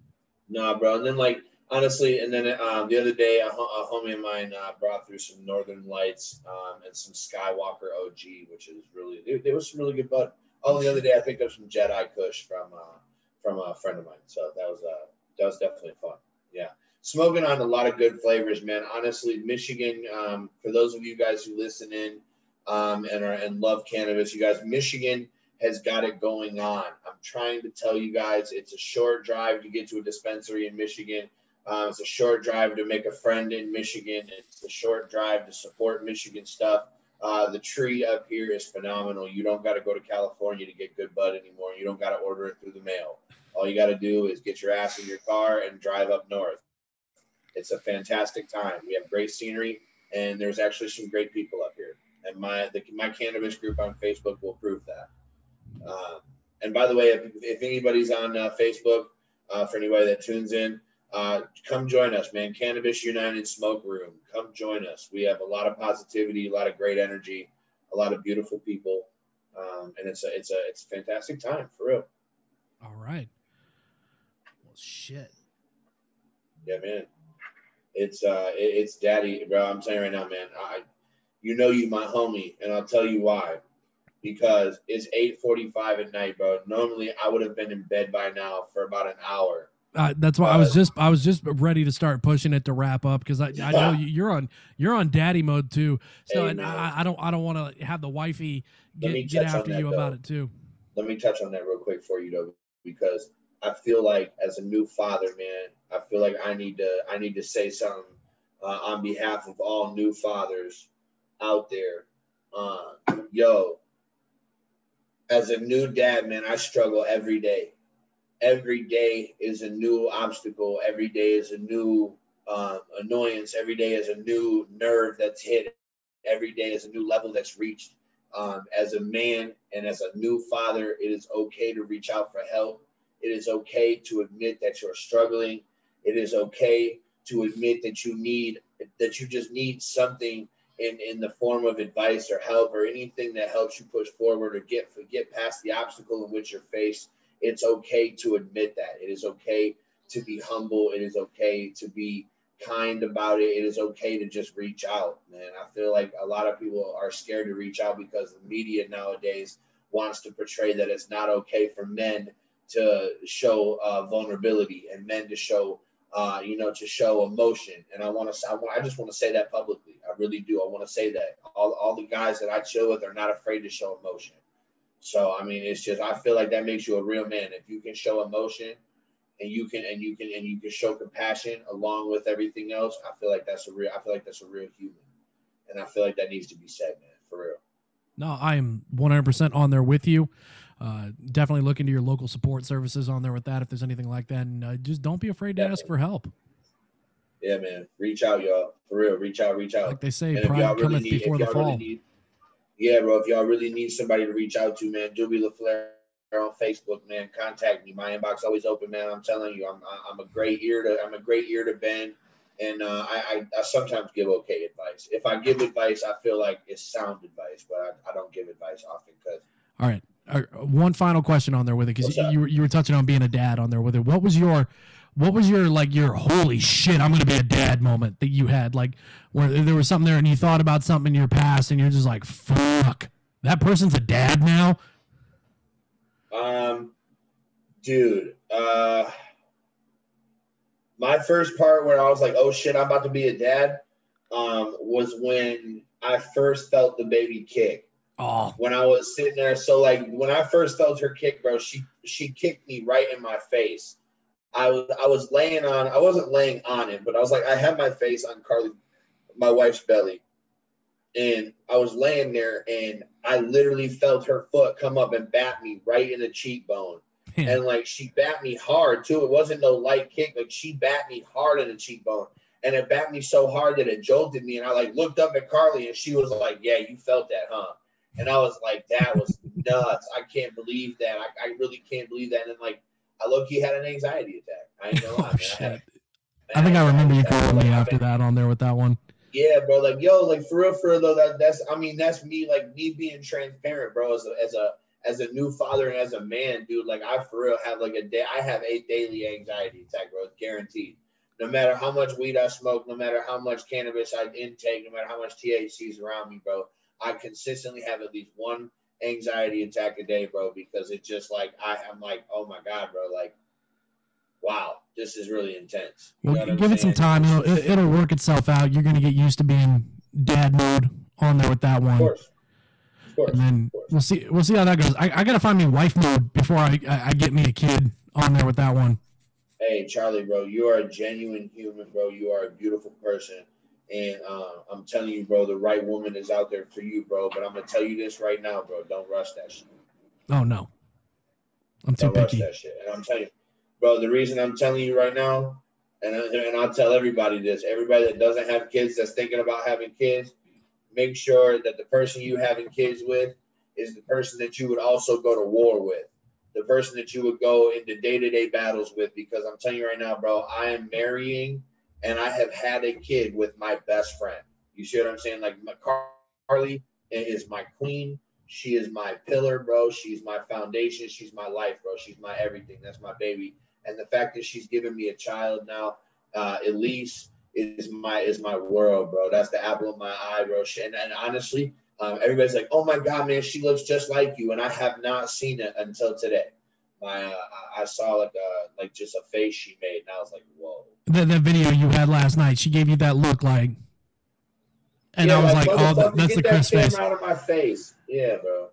Nah, bro. And then like honestly, and then um, the other day, a, a homie of mine uh, brought through some Northern Lights um, and some Skywalker OG, which is really it, it was some really good bud. Oh, the other day I picked up some Jedi Kush from uh, from a friend of mine, so that was uh, that was definitely fun. Yeah, smoking on a lot of good flavors, man. Honestly, Michigan. Um, for those of you guys who listen in um, and are and love cannabis, you guys, Michigan has got it going on. I'm trying to tell you guys, it's a short drive to get to a dispensary in Michigan. Uh, it's a short drive to make a friend in Michigan. It's a short drive to support Michigan stuff. Uh, the tree up here is phenomenal. You don't got to go to California to get good bud anymore. You don't got to order it through the mail. All you got to do is get your ass in your car and drive up north. It's a fantastic time. We have great scenery, and there's actually some great people up here. And my the, my cannabis group on Facebook will prove that. Um, and by the way, if, if anybody's on uh, Facebook, uh, for anybody that tunes in, uh, come join us, man. Cannabis United Smoke Room. Come join us. We have a lot of positivity, a lot of great energy, a lot of beautiful people, um, and it's a it's a it's a fantastic time for real. All right. Well, shit. Yeah, man. It's uh, it, it's daddy, bro. I'm telling you right now, man. I, you know, you my homie, and I'll tell you why. Because it's 8:45 at night, bro. Normally, I would have been in bed by now for about an hour. Uh, that's why I was just I was just ready to start pushing it to wrap up because I, I know you- you're on you're on daddy mode too. So Hey, and. I, I don't I don't want to have the wifey get, get after that, you about it too. let me touch on that real quick for you though because i feel like as a new father man i feel like i need to i need to say something uh, on behalf of all new fathers out there uh, yo as a new dad man i struggle every day. Every day is a new obstacle. Every day is a new um, annoyance. Every day is a new nerve that's hit. Every day is a new level that's reached. Um, as a man and as a new father, it is okay to reach out for help. It is okay to admit that you're struggling. It is okay to admit that you need that you just need something in in the form of advice or help or anything that helps you push forward or get get past the obstacle in which you're faced, it's okay to admit that. It is okay to be humble. It is okay to be kind about it. It is okay to just reach out, man. I feel like a lot of people are scared to reach out because the media nowadays wants to portray that it's not okay for men to show uh, vulnerability and men to show, uh, you know, to show emotion. And I want to, I, I just want to say that publicly. I really do. I want to say that all, all the guys that I chill with are not afraid to show emotion. So I mean, it's just I feel like that makes you a real man if you can show emotion and you can and you can and you can show compassion along with everything else. I feel like that's a real. I feel like that's a real human, and I feel like that needs to be said, man, for real. No, I am 100% on there with you. Uh, definitely look into your local support services on there with that if there's anything like that, and uh, just don't be afraid to ask for help. Yeah, man, reach out, y'all. For real, reach out, reach out. Like they say, and pride cometh need, before the fall. Really need, yeah, bro. If y'all really need somebody to reach out to, man, Doobie LaFleur on Facebook, man. Contact me. My inbox always open, man. I'm telling you, I'm I'm a great ear to I'm a great ear to bend, and uh, I, I, I sometimes give okay advice. If I give advice, I feel like it's sound advice, but I, I don't give advice often because. All right. Uh, one final question on there with it because you, you, you were touching on being a dad on there with it. What was your what was your like your holy shit i'm gonna be a dad moment that you had like where there was something there and you thought about something in your past and you're just like fuck that person's a dad now um, dude, uh, my first part where I was like, "Oh shit, I'm about to be a dad," um, was when I first felt the baby kick. Oh. When I was sitting there, so like when I first felt her kick, bro, she she kicked me right in my face. I was I was laying on, I wasn't laying on it, but I was like, I had my face on Carly, my wife's belly, and I was laying there and I literally felt her foot come up and bat me right in the cheekbone. And like she bat me hard too. It wasn't no light kick, like she bat me hard in the cheekbone. And it bat me so hard that it jolted me. And I like looked up at Carly and she was like, Yeah, you felt that, huh? And I was like, That was nuts. I can't believe that. I, I really can't believe that. And like I look he had an anxiety attack. I ain't gonna lie, oh. I, had, I, think I remember you calling me after that on there with that one. Yeah, bro. Like, yo, like for real, for real though. That that's I mean, that's me, like me being transparent, bro. As a as a as a new father and as a man, dude. Like I for real have like a day. I have a daily anxiety attack, bro. It's guaranteed. No matter how much weed I smoke, no matter how much cannabis I intake, no matter how much THC is around me, bro, I consistently have at least one anxiety attack a day, bro. Because it's just like I, I'm like, oh my god, bro, like wow, this is really intense. You well, give it some time. It'll, it'll work itself out. You're going to get used to being dad mode on there with that one. Of course. Of course. And then we'll see. We'll see how that goes. I, I got to find me wife mode before I, I, I get me a kid on there with that one. Hey, Charlie, bro, you are a genuine human, bro. You are a beautiful person. And uh, I'm telling you, bro, the right woman is out there for you, bro. But I'm gonna tell you this right now, bro. Don't rush that shit. Oh no, I'm too Don't picky. Rush that shit. And I'm telling you, bro. The reason I'm telling you right now, and and I'll tell everybody this: everybody that doesn't have kids, that's thinking about having kids, make sure that the person you having kids with is the person that you would also go to war with, the person that you would go into day to day battles with. Because I'm telling you right now, bro, I am marrying, and I have had a kid with my best friend. You see what I'm saying? Like Carly is my queen. She is my pillar, bro. She's my foundation. She's my life, bro. She's my everything. That's my baby and the fact that she's given me a child now, uh, Elise is my is my world, bro. That's the apple of my eye, bro. And, and honestly, um, everybody's like, "Oh my god, man, she looks just like you," and I have not seen it until today. My uh, I saw like a uh, like just a face she made, and I was like, "Whoa!" That that video you had last night, she gave you that look, like, and yeah, I was like, "Oh, that, that's the Chris face." Out of my face, yeah, bro.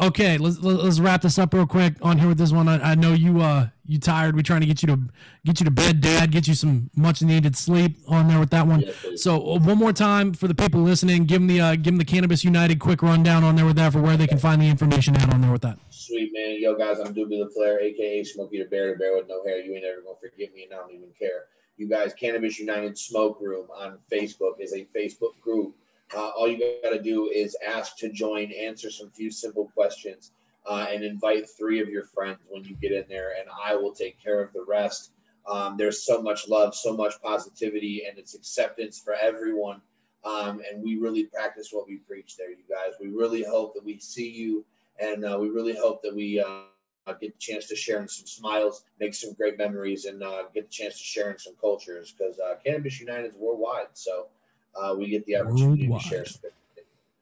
Okay, let's let's wrap this up real quick on here with this one. I, I know you uh you tired. We're trying to get you to get you to bed, Dad. Get you some much needed sleep on there with that one. so uh, one more time for the people listening, give them the uh, give them the Cannabis United quick rundown on there with that for where they can find the information out on there with that. Sweet man, yo guys, I'm Doobie LaFleur, aka Smokey the Bear, the Bear with no hair. You ain't ever gonna forget me, and I don't even care. You guys, Cannabis United Smoke Room on Facebook is a Facebook group uh, all you got to do is ask to join, answer some few simple questions, uh, and invite three of your friends when you get in there, and I will take care of the rest. Um, there's so much love, so much positivity, and it's acceptance for everyone Um, and we really practice what we preach there, you guys. We really hope that we see you, and uh, we really hope that we uh, get the chance to share in some smiles, make some great memories, and uh, get the chance to share in some cultures because uh, Cannabis United is worldwide. So uh, we get the opportunity worldwide. to share. Some,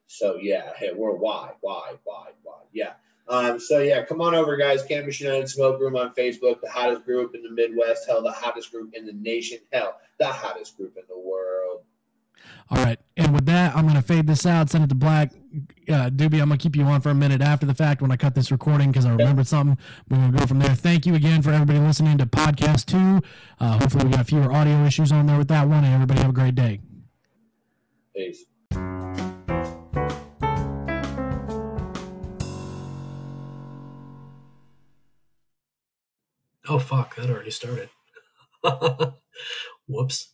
so yeah, hey, worldwide, wide, wide, wide. Yeah. Um, so yeah, come on over, guys. Cannabis United Smoke Room on Facebook, the hottest group in the Midwest, hell, the hottest group in the nation, hell, the hottest group in the world. All right. And with that, I'm going to fade this out, send it to Black. Uh, Doobie, I'm going to keep you on for a minute after the fact when I cut this recording because I remembered something. We're going to go from there. Thank you again for everybody listening to podcast two. Uh, hopefully, we got fewer audio issues on there with that one. And everybody have a great day. Peace. Oh, fuck. That already started. Whoops.